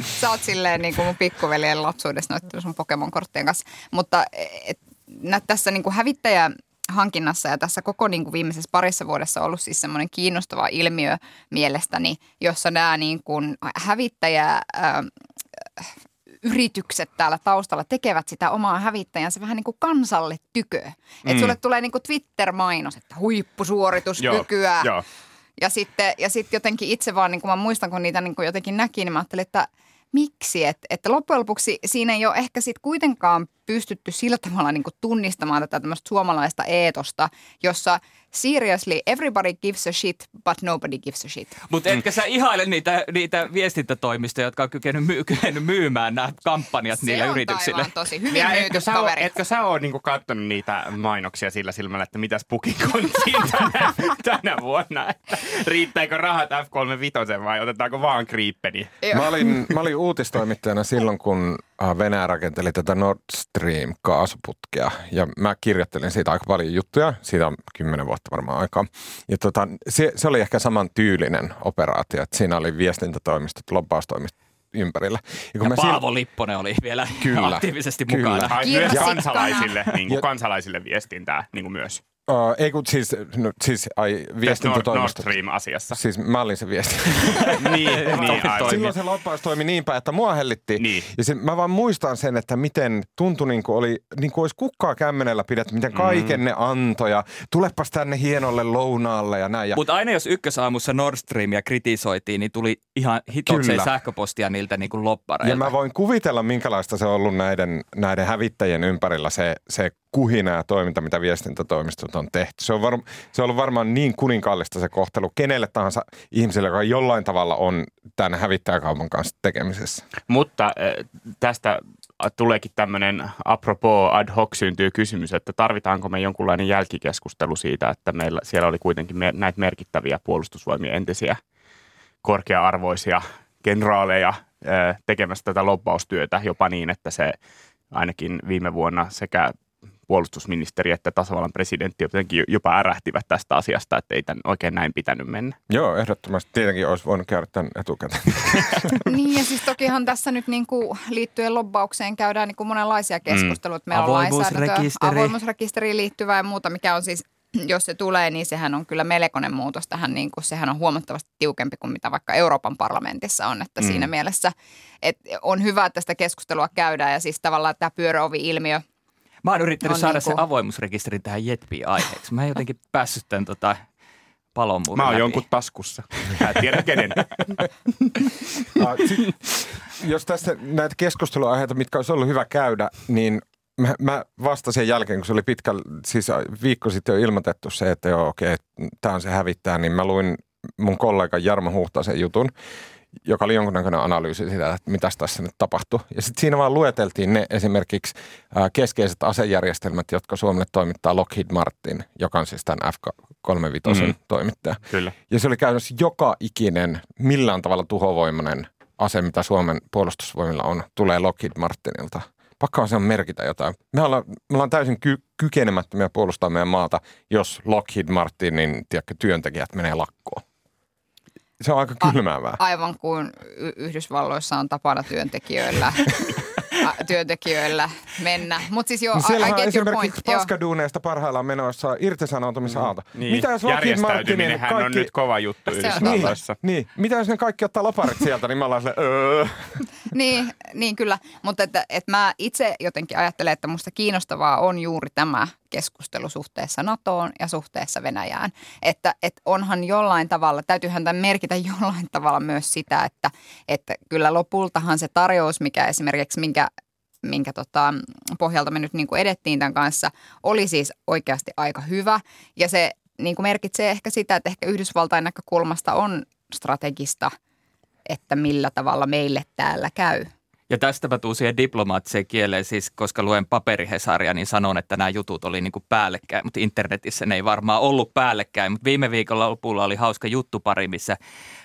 (laughs) Sä oot silleen niin kuin mun pikkuveljen lapsuudessa noittanut sun Pokemon-korttien kanssa. Mutta et, nä, tässä niin kuin hävittäjä hankinnassa ja tässä koko niin kuin viimeisessä parissa vuodessa on ollut siis semmoinen kiinnostava ilmiö mielestäni, jossa nämä niin kuin hävittäjä, äh, yritykset täällä taustalla tekevät sitä omaa hävittäjänsä vähän niin kuin kansalle tykö. Että Mm. sulle tulee niin kuin Twitter-mainos, että huippusuorituskykyä. Joo, joo. Ja sitten, ja sitten jotenkin itse vaan, niin kuin mä muistan, kun niitä niin kuin jotenkin näki, niin mä ajattelin, että miksi? Että, että loppujen lopuksi siinä ei ole ehkä sitten kuitenkaan pystytty sillä tavalla niin tunnistamaan tätä tämmöistä suomalaista eetosta, jossa seriously everybody gives a shit, but nobody gives a shit. Mutta etkö sä ihaile niitä, niitä viestintätoimistoja, jotka on kykenyt, myy- kyennyt myymään nämä kampanjat niille Se on yrityksille? taivaan tosi hyvin Ja myyty etkö sä, oo, kaveri. etkö sä oo niinku kattonut niitä mainoksia sillä silmällä, että mitäs pukin konttiin tänä, (laughs) tänä vuonna? Että riittääkö rahat F35 vai otetaanko vaan Creepeni? Mä olin, mä olin uutistoimittajana silloin, kun Venäjä rakenteli tätä Nord Stream kaasuputkea. Ja mä kirjoittelin siitä aika paljon juttuja. Siitä on kymmenen vuotta varmaan aikaa. Ja tota, se, se oli ehkä saman tyylinen operaatio. Että siinä oli viestintätoimistot, lobbaustoimistot ympärillä. Ja kun Ja mä siinä- Paavo Lipponen oli vielä Kyllä, aktiivisesti kyllä. mukana. Ai, myös kansalaisille, niin kuin Ja- kansalaisille viestintää niin kuin myös. Uh, ei kun siis, no, siis ai, Tästä Nord. Stream-asiassa. Siis mä olin se viesti. (laughs) niin, (laughs) niin, aivan. Silloin se loppaus toimi niin päin, että mua hellitti. Niin. Ja se, mä vaan muistan sen, että miten tuntui niin kuin, oli, niin kuin olisi kukkaa kämmenellä pidetty, miten kaiken ne antoi ja tulepas tänne hienolle lounaalle ja näin. Ja Mutta aina jos ykkösaamussa Nord Streamia kritisoitiin, niin tuli ihan hitokseen sähköpostia niiltä niin kuin loppareilta. Ja mä voin kuvitella, minkälaista se on ollut näiden, näiden hävittäjien ympärillä se, se kuhina ja toiminta, mitä viestintätoimistot on tehty. Se on, var, se on ollut varmaan niin kuninkaallista se kohtelu kenelle tahansa ihmiselle, joka jollain tavalla on tämän hävittäjäkaupan kanssa tekemisessä. Mutta äh, tästä tuleekin tämmöinen apropos ad hoc syntyy kysymys, että tarvitaanko me jonkunlainen jälkikeskustelu siitä, että meillä siellä oli kuitenkin me, näitä merkittäviä puolustusvoimien entisiä korkea-arvoisia kenraaleja äh, tekemässä tätä lobbaustyötä jopa niin, että se ainakin viime vuonna sekä puolustusministeri että tasavallan presidentti jotenkin jopa ärähtivät tästä asiasta, että ei tämän oikein näin pitänyt mennä. Joo, ehdottomasti tietenkin olisi voinut käydä tämän etukäteen. (laughs) Niin ja siis tokihan tässä nyt niin kuin liittyen lobbaukseen käydään niin kuin monenlaisia keskusteluja. Meillä on lainsäädäntöä, Avoimuusrekisteri. avoimuusrekisteriin liittyvää ja muuta, mikä on siis, jos se tulee, niin sehän on kyllä melkoinen muutos tähän, niin kuin, sehän on huomattavasti tiukempi kuin mitä vaikka Euroopan parlamentissa on, että mm. siinä mielessä että on hyvä, että sitä keskustelua käydään ja siis tavallaan tämä pyöröovi-ilmiö, Mä oon yrittänyt On saada niinku- sen avoimuusrekisterin tähän Jetpiin aiheeksi. Mä en jotenkin päässyt tämän tota, palomuurin Mä oon läpi. jonkun taskussa. Mä en tiedä kenen. (laughs) Ah, sit, jos tässä näitä keskusteluaiheita, mitkä olisi ollut hyvä käydä, niin mä, mä vasta sen jälkeen, kun se oli pitkä, siis viikko sitten jo ilmoitettu se, että joo okei, okay, tämä on se hävittää, niin mä luin mun kollega Jarmo Huhtasen jutun, joka oli jonkunnäköinen analyysi siitä, että mitä tässä nyt tapahtui. Ja sitten siinä vaan lueteltiin ne esimerkiksi keskeiset asejärjestelmät, jotka Suomelle toimittaa Lockheed Martin, joka on siis tämän F-35 Mm. toimittaja. Kyllä. Ja se oli käytännössä joka ikinen millään tavalla tuhovoimainen ase, mitä Suomen puolustusvoimilla on, tulee Lockheed Martinilta. Pakko on se on merkitä jotain. Me ollaan, me ollaan täysin ky- kykenemättömiä puolustaa meidän maata, jos Lockheed Martinin tiedätkö, työntekijät menee lakkoon. Se on aika kylmäävää. Aivan kuin Y- Yhdysvalloissa on tapana työntekijöillä, (laughs) a- työntekijöillä mennä. Mutta siis joo, No I, I on get your point. Paskaduuneista parhaillaan menossa irtisanoutumisaalto. Niin. Mitä jos Lockheed Martinin Järjestäytyminenhän on kaikki... nyt kova juttu Yhdysvalloissa. Niin, mitä jos ne kaikki ottaa laparit sieltä, niin me ollaan silleen, öö. (laughs) Niin, niin kyllä, mutta että, että mä itse jotenkin ajattelen, että musta kiinnostavaa on juuri tämä keskustelu suhteessa NATOon ja suhteessa Venäjään. Että, että onhan jollain tavalla, täytyyhän tämän merkitä (laughs) jollain tavalla myös sitä, että, että kyllä lopultahan se tarjous, mikä esimerkiksi minkä minkä tota, pohjalta me nyt niin kuin edettiin tämän kanssa, oli siis oikeasti aika hyvä. Ja se niin kuin merkitsee ehkä sitä, että ehkä Yhdysvaltain näkökulmasta on strategista, että millä tavalla meille täällä käy. Ja tästä mä tuun siihen diplomaattiseen kieleen, siis koska luen paperihesaria, niin sanon, että nämä jutut oli niin kuin päällekkäin, mutta internetissä ne ei varmaan ollut päällekkäin. Mutta viime viikolla lopulla oli hauska juttupari, missä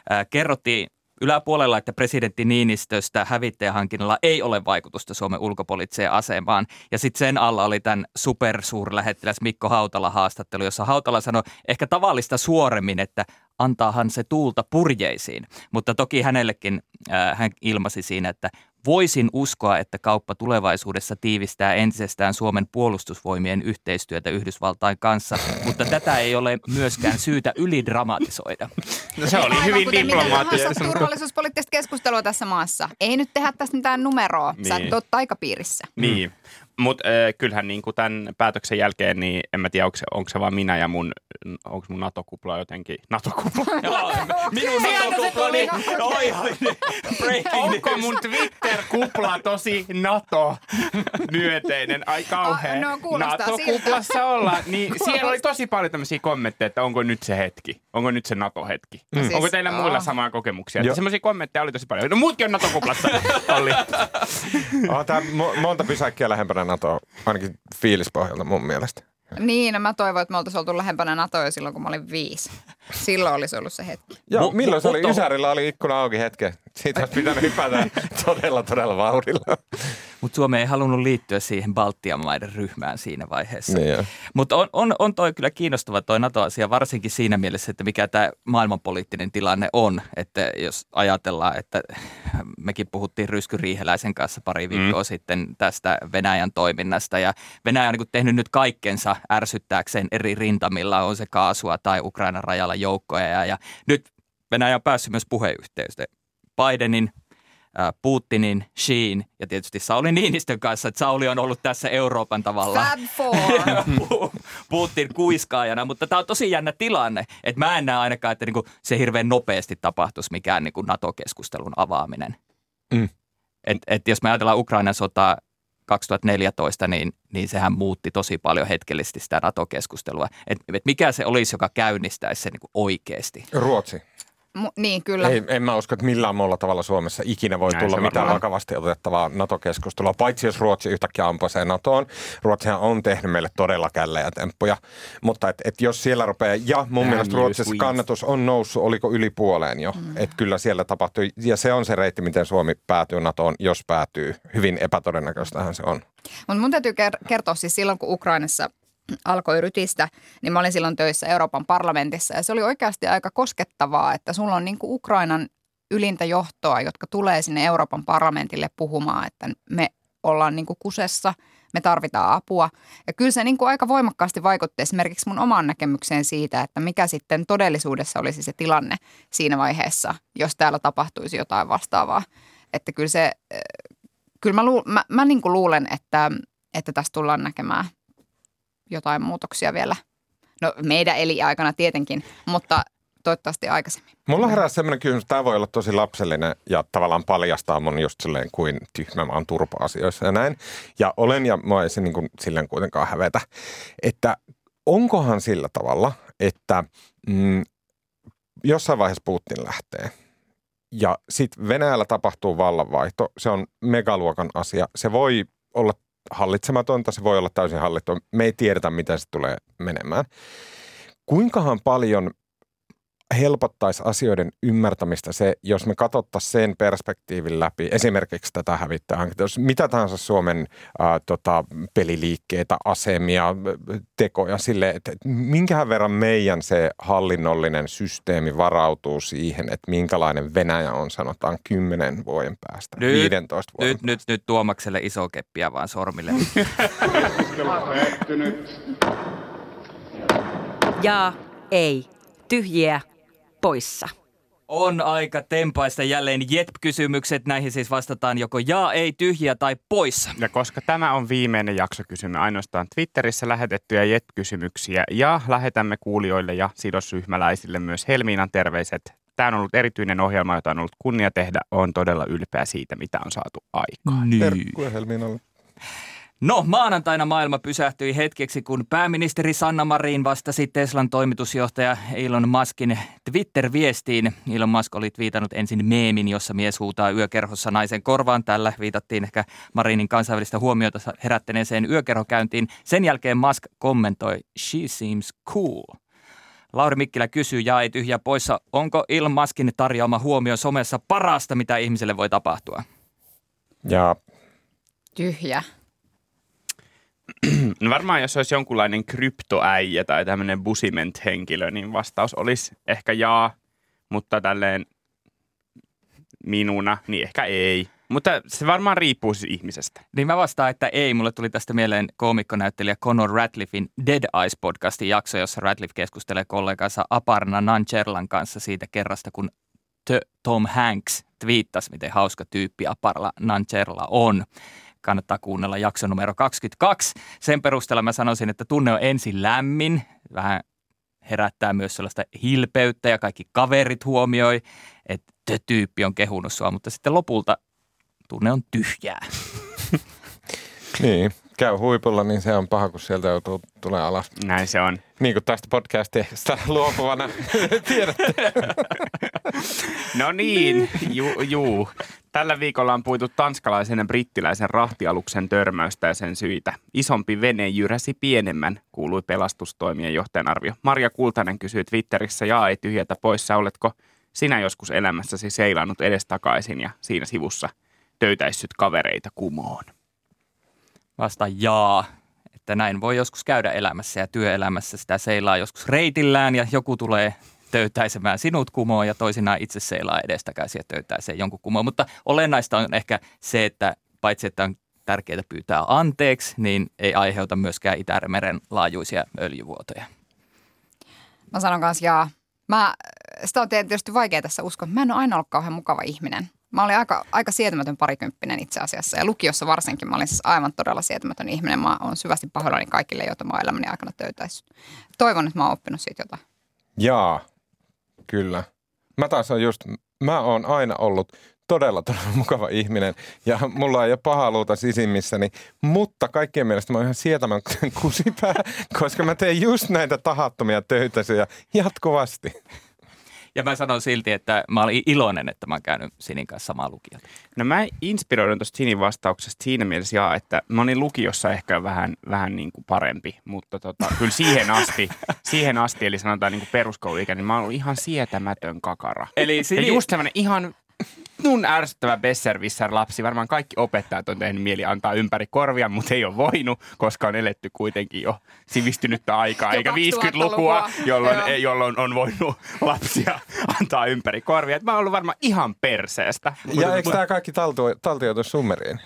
ää, kerrottiin yläpuolella, että presidentti Niinistöstä hävittäjähankinnalla ei ole vaikutusta Suomen ulkopoliittiseen asemaan. Ja sitten sen alla oli tämän supersuurlähettiläs Mikko Hautala haastattelu, jossa Hautala sanoi ehkä tavallista suoremmin, että antaahan se tuulta purjeisiin. Mutta toki hänellekin äh, hän ilmasi siinä, että voisin uskoa, että kauppa tulevaisuudessa tiivistää entisestään Suomen puolustusvoimien yhteistyötä Yhdysvaltain kanssa, mutta tätä ei ole myöskään syytä ylidramatisoida. No se oli Aivan hyvin diplomaattista. miten tahansa turvallisuuspoliittista keskustelua tässä maassa. Ei nyt tehdä tästä mitään numeroa. Sä Niin. et ole taikapiirissä. Niin. Mutta äh, kyllähän niin kuin tämän päätöksen jälkeen, niin en mä tiedä, onko se, onko se vaan minä ja mun, onko mun NATO-kupla jotenkin, NATO-kupla? (laughs) Joo, minun tuli. Oi, oi, breaking Onko mun Twitter-kupla tosi NATO-myöteinen? Ai kauhea. Ah, no, NATO-kuplassa ollaan. Niin (laughs) siellä oli tosi paljon tämmöisiä kommentteja, että onko nyt se hetki? Onko nyt se NATO-hetki? Mm. siis, onko teillä muilla oh. samaa kokemuksia? Joo. Semmoisia kommentteja oli tosi paljon. No muutkin on NATO-kuplassa. Olli. On tää mo- monta pysäkkiä lähempänä NATOa, ainakin fiilispohjalta mun mielestä. Niin, no mä toivon, että me oltaisiin oltu lähempänä NATOa silloin, kun mä olin viisi. Silloin olisi ollut se hetki. Joo, milloin se oli? Ysärillä oli ikkuna auki hetken. Siitä olisi pitänyt hypätä todella, todella vauhdilla. Mutta Suomi ei halunnut liittyä siihen Baltian maiden ryhmään siinä vaiheessa. Niin. Mutta on, on, on toi kyllä kiinnostava toi NATO-asia, varsinkin siinä mielessä, että mikä tämä maailmanpoliittinen tilanne on. Että jos ajatellaan, että mekin puhuttiin Rysky Riiheläisen kanssa pari viikkoa mm. sitten tästä Venäjän toiminnasta. Ja Venäjä on niin tehnyt nyt kaikkensa ärsyttääkseen eri rintamilla, on se kaasua tai Ukrainan rajalla joukkoja. Ja, ja nyt Venäjä on päässyt myös puheyhteyteen. Bidenin ää, Putinin, Sheen ja tietysti Sauli Niinistön kanssa, että Sauli on ollut tässä Euroopan tavalla Fab Four. Pu- (laughs) Putin kuiskaajana, mutta tämä on tosi jännä tilanne, että mä en näe ainakaan, että niinku se hirveän nopeasti tapahtuisi mikään niinku NATO-keskustelun avaaminen. Mm. Et, et jos me ajatellaan Ukrainan sotaa 2014, niin, niin sehän muutti tosi paljon hetkellisesti sitä NATO-keskustelua. Et, et mikä se olisi, joka käynnistäisi sen niinku oikeasti? Ruotsi. Mu- niin, kyllä. Ei, en mä usko, että millään muulla tavalla Suomessa ikinä voi Näin tulla mitään varmaan. vakavasti otettavaa NATO-keskustelua, paitsi jos Ruotsi yhtäkkiä ampusee NATOon. Ruotsihan on tehnyt meille todella källejä temppuja, mutta et, et jos siellä rupeaa, ja mun Damn mielestä Ruotsissa kannatus on noussut, oliko yli puoleen jo, mm. että kyllä siellä tapahtui, ja se on se reitti, miten Suomi päätyy NATOon, jos päätyy. Hyvin epätodennäköistähän se on. Mutta mun täytyy ker- kertoa siis silloin, kun Ukrainassa alkoi rytistä, niin mä olin silloin töissä Euroopan parlamentissa ja se oli oikeasti aika koskettavaa, että sulla on niin kuin Ukrainan ylintä johtoa, jotka tulee sinne Euroopan parlamentille puhumaan, että me ollaan niin kuin kusessa, me tarvitaan apua. Ja kyllä se niin kuin aika voimakkaasti vaikutti esimerkiksi mun omaan näkemykseen siitä, että mikä sitten todellisuudessa olisi se tilanne siinä vaiheessa, jos täällä tapahtuisi jotain vastaavaa. Että kyllä se, äh, kyllä mä, lu, mä, mä niin kuin luulen, että, että tässä tullaan näkemään jotain muutoksia vielä No meidän eli aikana tietenkin, mutta toivottavasti aikaisemmin. Mulla herää sellainen kysymys, tämä voi olla tosi lapsellinen ja tavallaan paljastaa mun just silleen kuin tyhmä mä oon turpa-asioissa ja näin. Ja olen ja mä se niin silleen kuitenkaan hävetä, että onkohan sillä tavalla, että mm, jossain vaiheessa Putin lähtee ja sitten Venäjällä tapahtuu vallanvaihto, se on megaluokan asia. Se voi olla hallitsematonta, se voi olla täysin hallittu. Me ei tiedetä, miten se tulee menemään. Kuinkahan paljon helpottaisi asioiden ymmärtämistä se, jos me katsottaisiin sen perspektiivin läpi, esimerkiksi tätä hävittäjähanketta, jos mitä tahansa Suomen ää, tota, peliliikkeitä, asemia, tekoja sille, että minkähän verran meidän se hallinnollinen systeemi varautuu siihen, että minkälainen Venäjä on sanotaan 10 vuoden päästä, Nyt- 15 vuoden Nyt, nyt, nyt Tuomakselle iso keppiä vaan sormille. (laughs) Ja ei. Tyhjiä poissa. On aika tempaista jälleen JET-kysymykset. Näihin siis vastataan joko jaa, ei, tyhjiä tai poissa. Ja koska tämä on viimeinen jakso, kysymme ainoastaan Twitterissä lähetettyjä jet-kysymyksiä ja lähetämme kuulijoille ja sidosryhmäläisille myös Helmiinan terveiset. Tämä on ollut erityinen ohjelma, jota on ollut kunnia tehdä. Olen todella ylpeä siitä, mitä on saatu aikaan. Terkkuja Helmiinalle. No, maanantaina maailma pysähtyi hetkeksi, kun pääministeri Sanna Marin vastasi Teslan toimitusjohtaja Elon Muskin Twitter-viestiin. Elon Musk oli viitannut ensin meemin, jossa mies huutaa yökerhossa naisen korvaan. Tällä viitattiin ehkä Marinin kansainvälistä huomiota herättäneeseen yökerhokäyntiin. Sen jälkeen Musk kommentoi, she seems cool. Lauri Mikkilä kysyy, ja ei tyhjä poissa, onko Elon Muskin tarjoama huomio somessa parasta, mitä ihmiselle voi tapahtua? Ja Tyhjä. No varmaan jos olisi jonkunlainen kryptoäijä tai tämmöinen busiment-henkilö, niin vastaus olisi ehkä jaa, mutta tälleen minuna, niin ehkä ei. Mutta se varmaan riippuu siis ihmisestä. Niin mä vastaan, että ei. Mulle tuli tästä mieleen koomikkonäyttelijä Conor Radcliffein Dead Eyes-podcastin jakso, jossa Radcliffe keskustelee kollegansa Aparna Nancherlan kanssa siitä kerrasta, kun Tom Hanks twiittasi, miten hauska tyyppi Aparla Nancherla on. Kannattaa kuunnella jakso numero 22. Sen perusteella mä sanoisin, että tunne on ensin lämmin, vähän herättää myös sellaista hilpeyttä ja kaikki kaverit huomioi, että te tyyppi on kehunut sua, mutta sitten lopulta tunne on tyhjää. (laughs) niin, käy huipulla, niin se on paha, kun sieltä joutuu tulee alas. Näin se on. Niin kuin tästä podcastista (laughs) luopuvana (laughs) tiedätte. No niin, juu, juu. Tällä viikolla on puitu tanskalaisen ja brittiläisen rahtialuksen törmäystä ja sen syitä. Isompi vene jyräsi pienemmän, kuului pelastustoimien johtajan arvio. Maria Kultanen kysyi Twitterissä, jaa ei tyhjätä poissa, oletko sinä joskus elämässäsi seilannut edestakaisin ja siinä sivussa töytäissyt kavereita kumoon? Vasta jaa, että näin voi joskus käydä elämässä ja työelämässä. Sitä seilaa joskus reitillään ja joku tulee töytäisemään sinut kumoon ja toisinaan itse seilaa edestakaisin ja töytäisee jonkun kumoon. Mutta olennaista on ehkä se, että paitsi että on tärkeää pyytää anteeksi, niin ei aiheuta myöskään Itämeren laajuisia öljyvuotoja. Mä sanon kanssa jaa. Mä, sitä on tietysti vaikea tässä uskoa. Mä en ole aina ollut kauhean mukava ihminen. Mä olin aika, aika sietämätön parikymppinen itse asiassa ja lukiossa varsinkin mä olin siis aivan todella sietämätön ihminen. Mä oon syvästi pahoillani kaikille, joita mä oon elämäni aikana töytäissyt. Toivon, että mä oon oppinut siitä jotain. Jaa, kyllä. Mä taas on just, mä oon aina ollut todella, todella (laughs) mukava ihminen ja mulla ei ole pahaa luuta sisimmissäni, mutta kaikkien mielestä mä oon ihan sietämän (laughs) kusipää, koska mä teen just näitä tahattomia töitäsiä jatkuvasti. Ja mä sanon silti, että mä olin iloinen, että mä oon käynyt Sinin kanssa samaa lukiota. No mä inspiroidun tuosta Sinin vastauksesta siinä mielessä jaa, että mä olin lukiossa ehkä vähän, vähän niin kuin parempi, mutta tota, kyllä siihen asti, (laughs) siihen asti, eli sanotaan niin kuin peruskouluikä, niin mä ollut ihan sietämätön kakara. Eli Ja Sini, just tämmöinen ihan nun ärsyttävä besservisser lapsi. Varmaan kaikki opettajat on tehnyt mieli antaa ympäri korvia, mutta ei ole voinut, koska on eletty kuitenkin jo sivistynyttä aikaa, Jo eikä 2000-lukua. 50-lukua, jolloin, Joo. jolloin on voinut lapsia antaa ympäri korvia. Et mä oon ollut varmaan ihan perseestä. Ja eikö tämä kaikki taltu, taltioitu summeriin?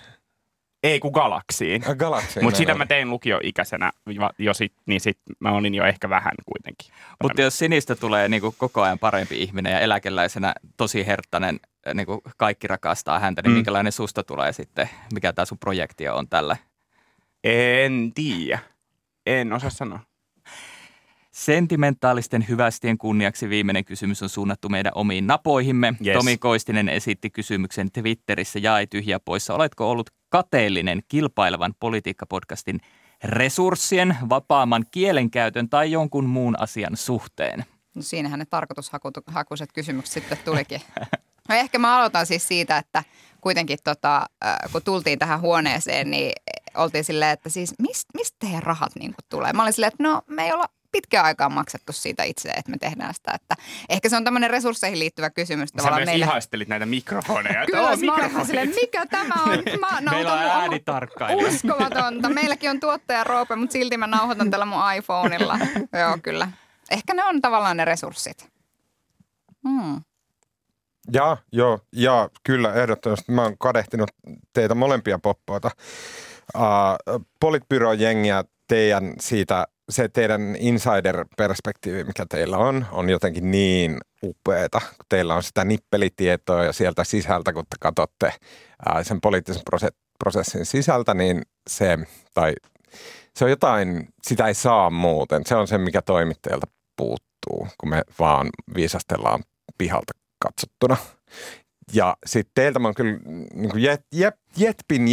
Ei kun galaksiin. Äh, Galaxiin. Mutta sitä mä tein lukioikäisenä jo, jo sit, niin sit mä olin jo ehkä vähän kuitenkin. mutta jos Sinistä tulee niin kuin koko ajan parempi ihminen ja eläkeläisenä tosi herttainen, niin kuin kaikki rakastaa häntä, niin Mm. minkälainen susta tulee sitten, mikä tämä sun projektio on tällä? En tiedä. En osaa sanoa. Sentimentaalisten hyvästien kunniaksi viimeinen kysymys on suunnattu meidän omiin napoihimme. Yes. Tomi Koistinen esitti kysymyksen Twitterissä ja ei tyhjä poissa. Oletko ollut kateellinen kilpailevan politiikkapodcastin resurssien, vapaamman kielenkäytön tai jonkun muun asian suhteen? No siinähän ne tarkoitushakuiset kysymykset sitten tulikin. (laughs) No ehkä mä aloitan siis siitä, että kuitenkin tota, kun tultiin tähän huoneeseen, niin oltiin silleen, että siis mistä mist teidän rahat niin tulee? Mä olin silleen, että no me ei olla pitkään aikaan maksettu siitä itse, että me tehdään sitä. Että ehkä se on tämmöinen resursseihin liittyvä kysymys. Sä myös meille... ihaistelit näitä mikrofoneja. Kyllä, oh, mä olin silleen, mikä tämä on? (laughs) Mä Meillä on äänitarkkailija. Uskomatonta. Meilläkin on tuottaja Roope, mutta silti mä nauhoitan tällä mun iPhoneilla. (laughs) Joo, kyllä. Ehkä ne on tavallaan ne resurssit. Hmm. Ja, joo, ja kyllä ehdottomasti mä oon kadehtinut teitä molempia poppoita. Uh, Politbyro-jengiä teidän siitä, se teidän insider-perspektiivi, mikä teillä on, on jotenkin niin upeeta. Teillä on sitä nippelitietoa ja sieltä sisältä, kun te katsotte uh, sen poliittisen prose- prosessin sisältä, niin se, tai se on jotain, sitä ei saa muuten. Se on se, mikä toimittajilta puuttuu, kun me vaan viisastellaan pihalta katsottuna. Ja sitten teiltä mä oon kyllä niin kuin jet, jep, jetpin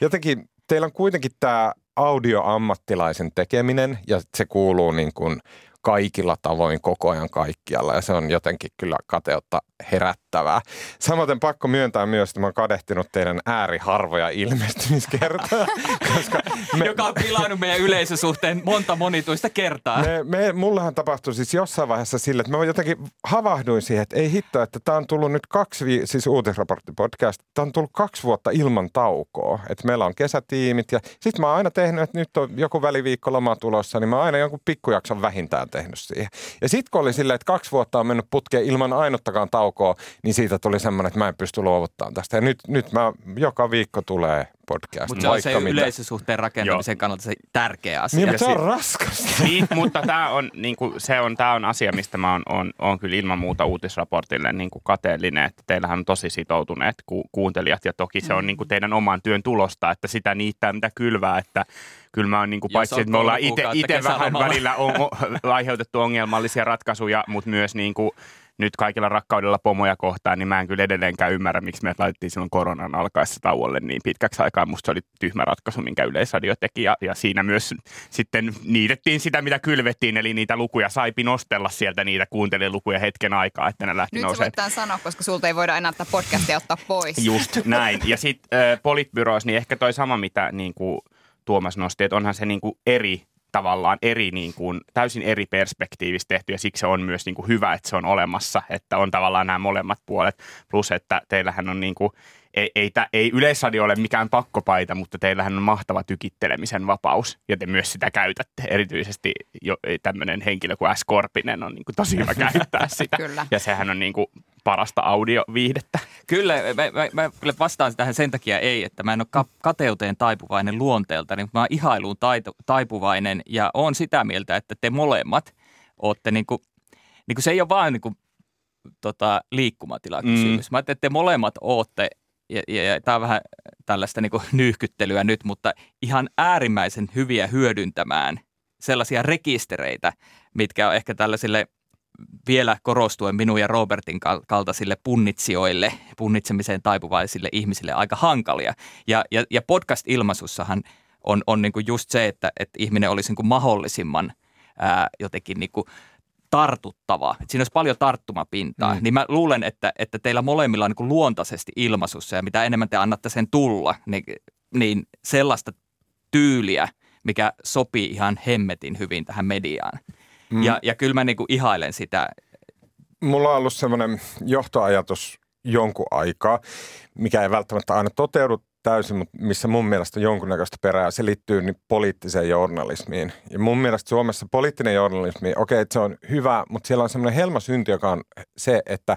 Jotenkin teillä on kuitenkin tämä audioammattilaisen tekeminen ja se kuuluu niin kuin kaikilla tavoin koko ajan kaikkialla ja se on jotenkin kyllä kateutta herättävää. Samaten pakko myöntää myös, että mä oon kadehtinut teidän ääriharvoja ilmestymiskertoja, (laughs) koska me, Joka on pilannut meidän yleisösuhteen monta monituista kertaa. me, me, mullehan tapahtui siis jossain vaiheessa sille, että mä jotenkin havahduin siihen, että ei hitto, että tämä on tullut nyt kaksi, vi- siis uutisraporttipodcast, tämä on tullut kaksi vuotta ilman taukoa. Että meillä on kesätiimit ja sitten mä oon aina tehnyt, että nyt on joku väliviikko loma tulossa, niin mä oon aina jonkun pikkujakson vähintään tehnyt siihen. Ja sitten kun oli silleen, että kaksi vuotta on mennyt putkeen ilman ainuttakaan taukoa, niin siitä tuli semmoinen, että mä en pysty luovuttamaan tästä. Ja nyt, nyt mä, joka viikko tulee podcast. Mutta se on se mitä. yleisösuhteen rakentamisen kannalta se tärkeä asia. Niin, mutta se on raskasta. (laughs) niin, mutta tämä on, niin kuin, se on, tää on asia, mistä mä oon, on, on kyllä ilman muuta uutisraportille niin kuin kateellinen, että teillähän on tosi sitoutuneet ku, kuuntelijat ja toki se on niin kuin teidän oman työn tulosta, että sitä niittää mitä kylvää, että kyllä mä oon niin kuin, paitsi, että me ollaan itse vähän välillä on, on, (laughs) aiheutettu ongelmallisia ratkaisuja, mutta myös niin kuin, nyt kaikilla rakkaudella pomoja kohtaan, niin mä en kyllä edelleenkään ymmärrä, miksi me laitettiin silloin koronan alkaessa tauolle niin pitkäksi aikaa. Musta se oli tyhmä ratkaisu, minkä Yleisradio teki ja, ja siinä myös sitten niitettiin sitä, mitä kylvettiin, eli niitä lukuja sai nostella sieltä niitä kuuntelijalukuja hetken aikaa, että ne lähti Nyt nousemaan. tämän sanoa, koska sulta ei voida enää tätä podcastia ottaa pois. Just näin. Ja sitten äh, politbyros, niin ehkä toi sama, mitä niin kuin Tuomas nosti, että onhan se niin kuin eri tavallaan eri, niin kuin, täysin eri perspektiivistä tehty ja siksi se on myös niin kuin hyvä, että se on olemassa, että on tavallaan nämä molemmat puolet. Plus, että teillähän on niin kuin, ei, ei, tä, ei Yleisradio ole mikään pakkopaita, mutta teillähän on mahtava tykittelemisen vapaus ja te myös sitä käytätte. Erityisesti jo, tämmöinen henkilö kuin S. Korpinen on niin kuin tosi hyvä käyttää (laughs) sitä. Kyllä. Ja sehän on niin kuin parasta audioviihdettä. Kyllä, mä, mä, mä kyllä vastaan tähän sen takia ei, että mä en ole ka- kateuteen taipuvainen luonteelta, niin mä oon ihailuun taito, taipuvainen ja oon sitä mieltä, että te molemmat ootte niinku, niinku se ei ole vaan niinku, tota, liikkumatilakysymys. Mm. Mä ajattelin, että te molemmat ootte, ja, ja, ja tämä on vähän tällaista niinku nyyhkyttelyä nyt, mutta ihan äärimmäisen hyviä hyödyntämään sellaisia rekistereitä, mitkä on ehkä tällaisille vielä korostuen minun ja Robertin kal- kaltaisille punnitsijoille, punnitsemiseen taipuvaisille ihmisille aika hankalia. Ja, ja, ja podcast-ilmaisussahan on, on niin just se, että, että ihminen olisi niin mahdollisimman ää, jotenkin niin kuin tartuttava. Että siinä olisi paljon tarttumapintaa. Mm. Niin mä luulen, että, että teillä molemmilla on niin kuin luontaisesti ilmaisussa ja mitä enemmän te annatte sen tulla, niin, niin sellaista tyyliä, mikä sopii ihan hemmetin hyvin tähän mediaan. Mm. Ja, ja kyllä mä niinku ihailen sitä. Mulla on ollut semmoinen johtoajatus jonkun aikaa, mikä ei välttämättä aina toteudu täysin, mutta missä mun mielestä on jonkunnäköistä perää. Se liittyy niin poliittiseen journalismiin. Ja mun mielestä Suomessa poliittinen journalismi, okei, että se on hyvä, mutta siellä on semmoinen helmasynti, joka on se, että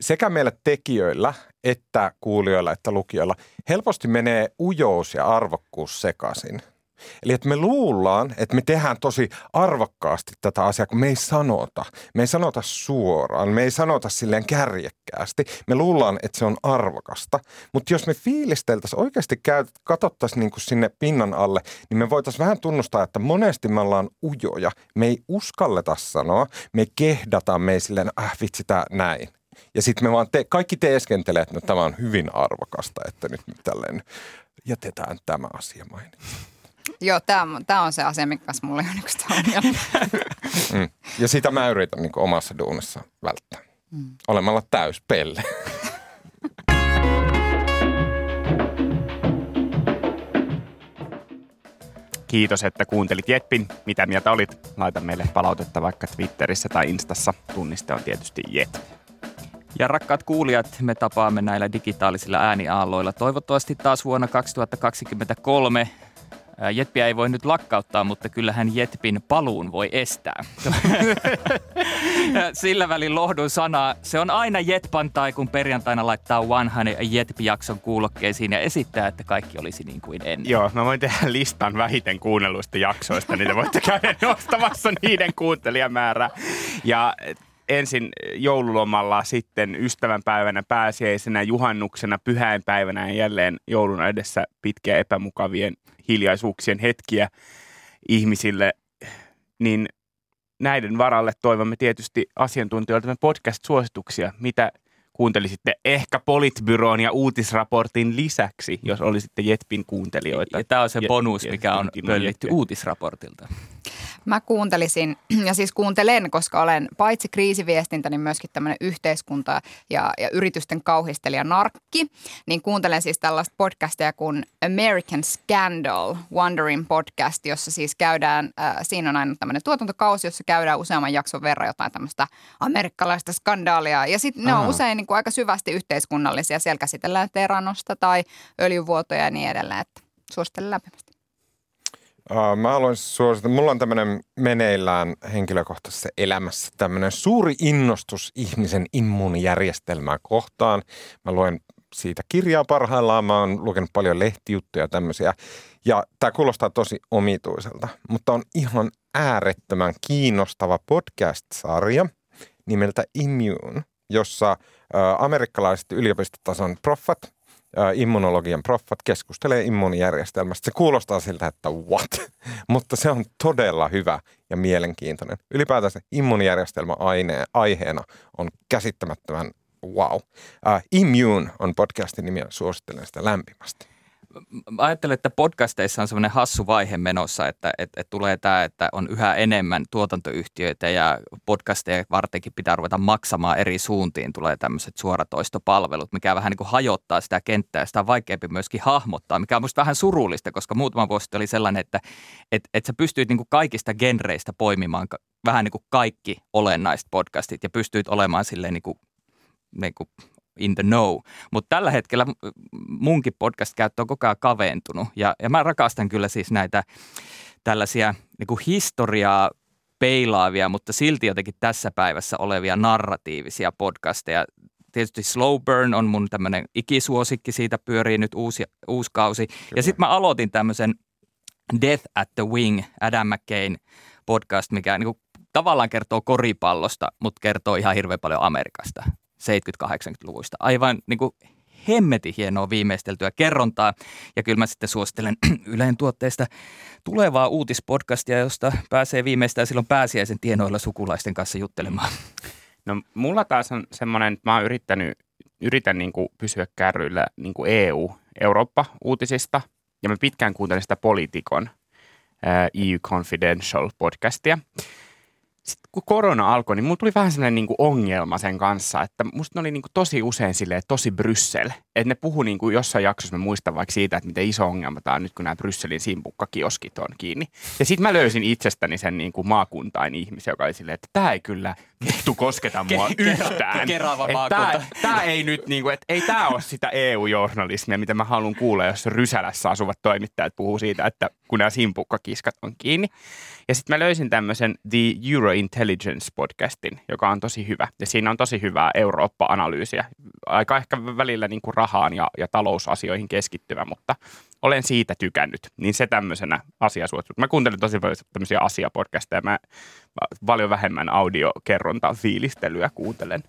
sekä meillä tekijöillä että kuulijoilla että lukijoilla helposti menee ujous ja arvokkuus sekaisin. Eli että me luullaan, että me tehdään tosi arvokkaasti tätä asiaa, kun me ei sanota. Me ei sanota suoraan, me ei sanota silleen kärjekkäästi. Me luullaan, että se on arvokasta. Mutta jos me fiilisteltäisiin oikeasti, katsottaisiin niin kuin sinne pinnan alle, niin me voitaisiin vähän tunnustaa, että monesti me ollaan ujoja. Me ei uskalleta sanoa, me kehdata, me ei silleen, ah vitsi, tää näin. Ja sitten me vaan te, kaikki teeskentelee, että no, tämä on hyvin arvokasta, että nyt tälleen jätetään tämä asia mainita. Joo, tämä on se asia, mikä kanssa mulla on yksi ongelma. Mm. Ja sitä mä yritän niin omassa duunissa välttää. Mm. Olemalla täys pelle. (laughs) Kiitos, että kuuntelit Jetpin. Mitä mieltä olit? Laita meille palautetta vaikka Twitterissä tai Instassa. Tunniste on tietysti Jet. Ja rakkaat kuulijat, me tapaamme näillä digitaalisilla ääniaalloilla toivottavasti taas vuonna 2023 Jetpiä ei voi nyt lakkauttaa, mutta kyllähän Jetpin paluun voi estää. (laughs) Sillä välin lohdun sana, se on aina Jetpantai, kun perjantaina laittaa vanhan Jetpi-jakson kuulokkeisiin ja esittää, että kaikki olisi niin kuin ennen. Joo, mä voin tehdä listan vähiten kuunnelluista jaksoista, niin te voitte käydä nostamassa niiden kuuntelijamäärää. Ja ensin joululomalla, sitten ystävänpäivänä, pääsiäisenä, juhannuksena, pyhäinpäivänä ja jälleen joulun edessä pitkiä epämukavien hiljaisuuksien hetkiä ihmisille, niin näiden varalle toivomme tietysti asiantuntijoilta podcast-suosituksia, mitä kuuntelisitte ehkä Politbyroon ja uutisraportin lisäksi, jos olisitte Jetpin kuuntelijoita. Ja tämä on se bonus, mikä on pöllitty uutisraportilta. Mä kuuntelisin, (clears throat) ja siis kuuntelen, koska olen paitsi kriisiviestintä, niin myöskin tämmöinen yhteiskunta ja, ja yritysten kauhistelija narkki. Niin kuuntelen siis tällaista podcastia kuin American Scandal, Wondering podcast, jossa siis käydään, äh, siinä on aina tämmöinen tuotantokausi, jossa käydään useamman jakson verran jotain tämmöistä amerikkalaista skandaalia. Ja sitten ne on usein niin kuin aika syvästi yhteiskunnallisia. Siellä käsitellään teranosta tai öljyvuotoja ja niin edelleen. Että suosittelen lämpimästi. Mä haluan suositella, mulla on tämmöinen meneillään henkilökohtaisessa elämässä tämmöinen suuri innostus ihmisen immuunijärjestelmää kohtaan. Mä luen siitä kirjaa parhaillaan, mä oon lukenut paljon lehtijuttuja tämmöisiä. Ja tämä kuulostaa tosi omituiselta, mutta on ihan äärettömän kiinnostava podcast-sarja nimeltä Immune, jossa amerikkalaiset yliopistotason proffat – immunologian proffat keskustelee immuunijärjestelmästä. Se kuulostaa siltä, että what? (laughs) Mutta se on todella hyvä ja mielenkiintoinen. Ylipäätään immuunijärjestelmä aiheena on käsittämättömän wow. Immune on podcastin nimi ja suosittelen sitä lämpimästi mä ajattelen, että podcasteissa on semmoinen hassu vaihe menossa, että, että, että tulee tämä, että on yhä enemmän tuotantoyhtiöitä ja podcasteja vartenkin pitää ruveta maksamaan eri suuntiin. Tulee tämmöiset suoratoistopalvelut, mikä vähän niin kuin hajottaa sitä kenttää. Sitä on vaikeampi myöskin hahmottaa, mikä on musta vähän surullista, koska muutama vuosi oli sellainen, että, että, että sä pystyit niin kuin kaikista genreistä poimimaan vähän niin kuin kaikki olennaiset podcastit ja pystyit olemaan silleen niin kuin, niin kuin in the know. Mutta tällä hetkellä munkin podcast-käyttö on koko ajan kaventunut ja, ja mä rakastan kyllä siis näitä tällaisia niin historiaa peilaavia, mutta silti jotenkin tässä päivässä olevia narratiivisia podcasteja. Tietysti Slow Burn on mun tämmöinen ikisuosikki, siitä pyörii nyt uusi, uusi kausi. Kyllä. Ja sitten mä aloitin tämmöisen Death at the Wing, Adam McCain podcast, mikä niin kuin, tavallaan kertoo koripallosta, mutta kertoo ihan hirveän paljon Amerikasta. 70-80-luvuista. Aivan niin kuin hemmetin hienoa viimeisteltyä kerrontaa. Ja kyllä mä sitten suosittelen (clears throat) Yleen tuotteista tulevaa uutispodcastia, josta pääsee viimeistään silloin pääsiäisen tienoilla sukulaisten kanssa juttelemaan. No mulla taas on semmoinen, että mä oon yrittänyt, yritän niin kuin pysyä kärryillä niin kuin EU, Eurooppa-uutisista. Ja mä pitkään kuuntelin sitä Politikon EU Confidential podcastia sitten kun korona alkoi, niin mulla tuli vähän sellainen niin ongelma sen kanssa, että musta ne oli niin tosi usein silleen, tosi Bryssel. Että ne puhu niin kuin jossain jaksossa, mä muistan vaikka siitä, että miten iso ongelma tämä on nyt, kun nämä Brysselin simpukkakioskit on kiinni. Ja sitten mä löysin itsestäni sen niin kuin maakuntain ihmisen, joka oli silleen, että tämä ei kyllä vittu kosketa mua yhtään. Tämä, tämä ei nyt, niin kuin, että ei tämä ole sitä EU-journalismia, mitä mä haluan kuulla, jos Rysälässä asuvat toimittajat puhuu siitä, että kun nämä simpukkakiskat on kiinni. Ja sitten mä löysin tämmöisen The Euro Intelligence-podcastin, joka on tosi hyvä. Ja siinä on tosi hyvää Eurooppa-analyysiä. Aika ehkä välillä niin kuin rahaan ja, ja talousasioihin keskittyvä, mutta olen siitä tykännyt. Niin se tämmöisenä asiasuositus. Mä kuuntelen tosi paljon tämmöisiä asiapodcasteja. Mä, mä paljon vähemmän audiokerrontaa fiilistelyä kuuntelen.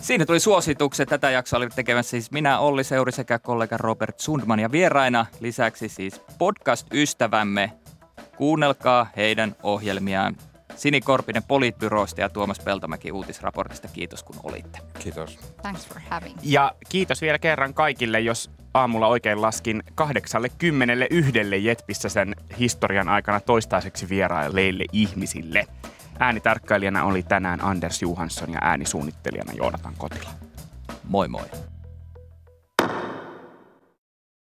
Siinä tuli suositukset. Tätä jaksoa oli tekemässä siis minä, Olli Seuri sekä kollega Robert Sundman ja vieraina. Lisäksi siis podcast-ystävämme. Kuunnelkaa heidän ohjelmiaan. Sini Korpinen Politbyrosta ja Tuomas Peltomäki uutisraportista. Kiitos kun olitte. Kiitos. Thanks for having. Ja kiitos vielä kerran kaikille, jos aamulla oikein laskin kahdeksalle kymmenelle yhdelle Jetpissä sen historian aikana toistaiseksi vierailleille ihmisille. Äänitarkkailijana oli tänään Anders Johansson ja äänisuunnittelijana Joonatan Kotila. Moi moi.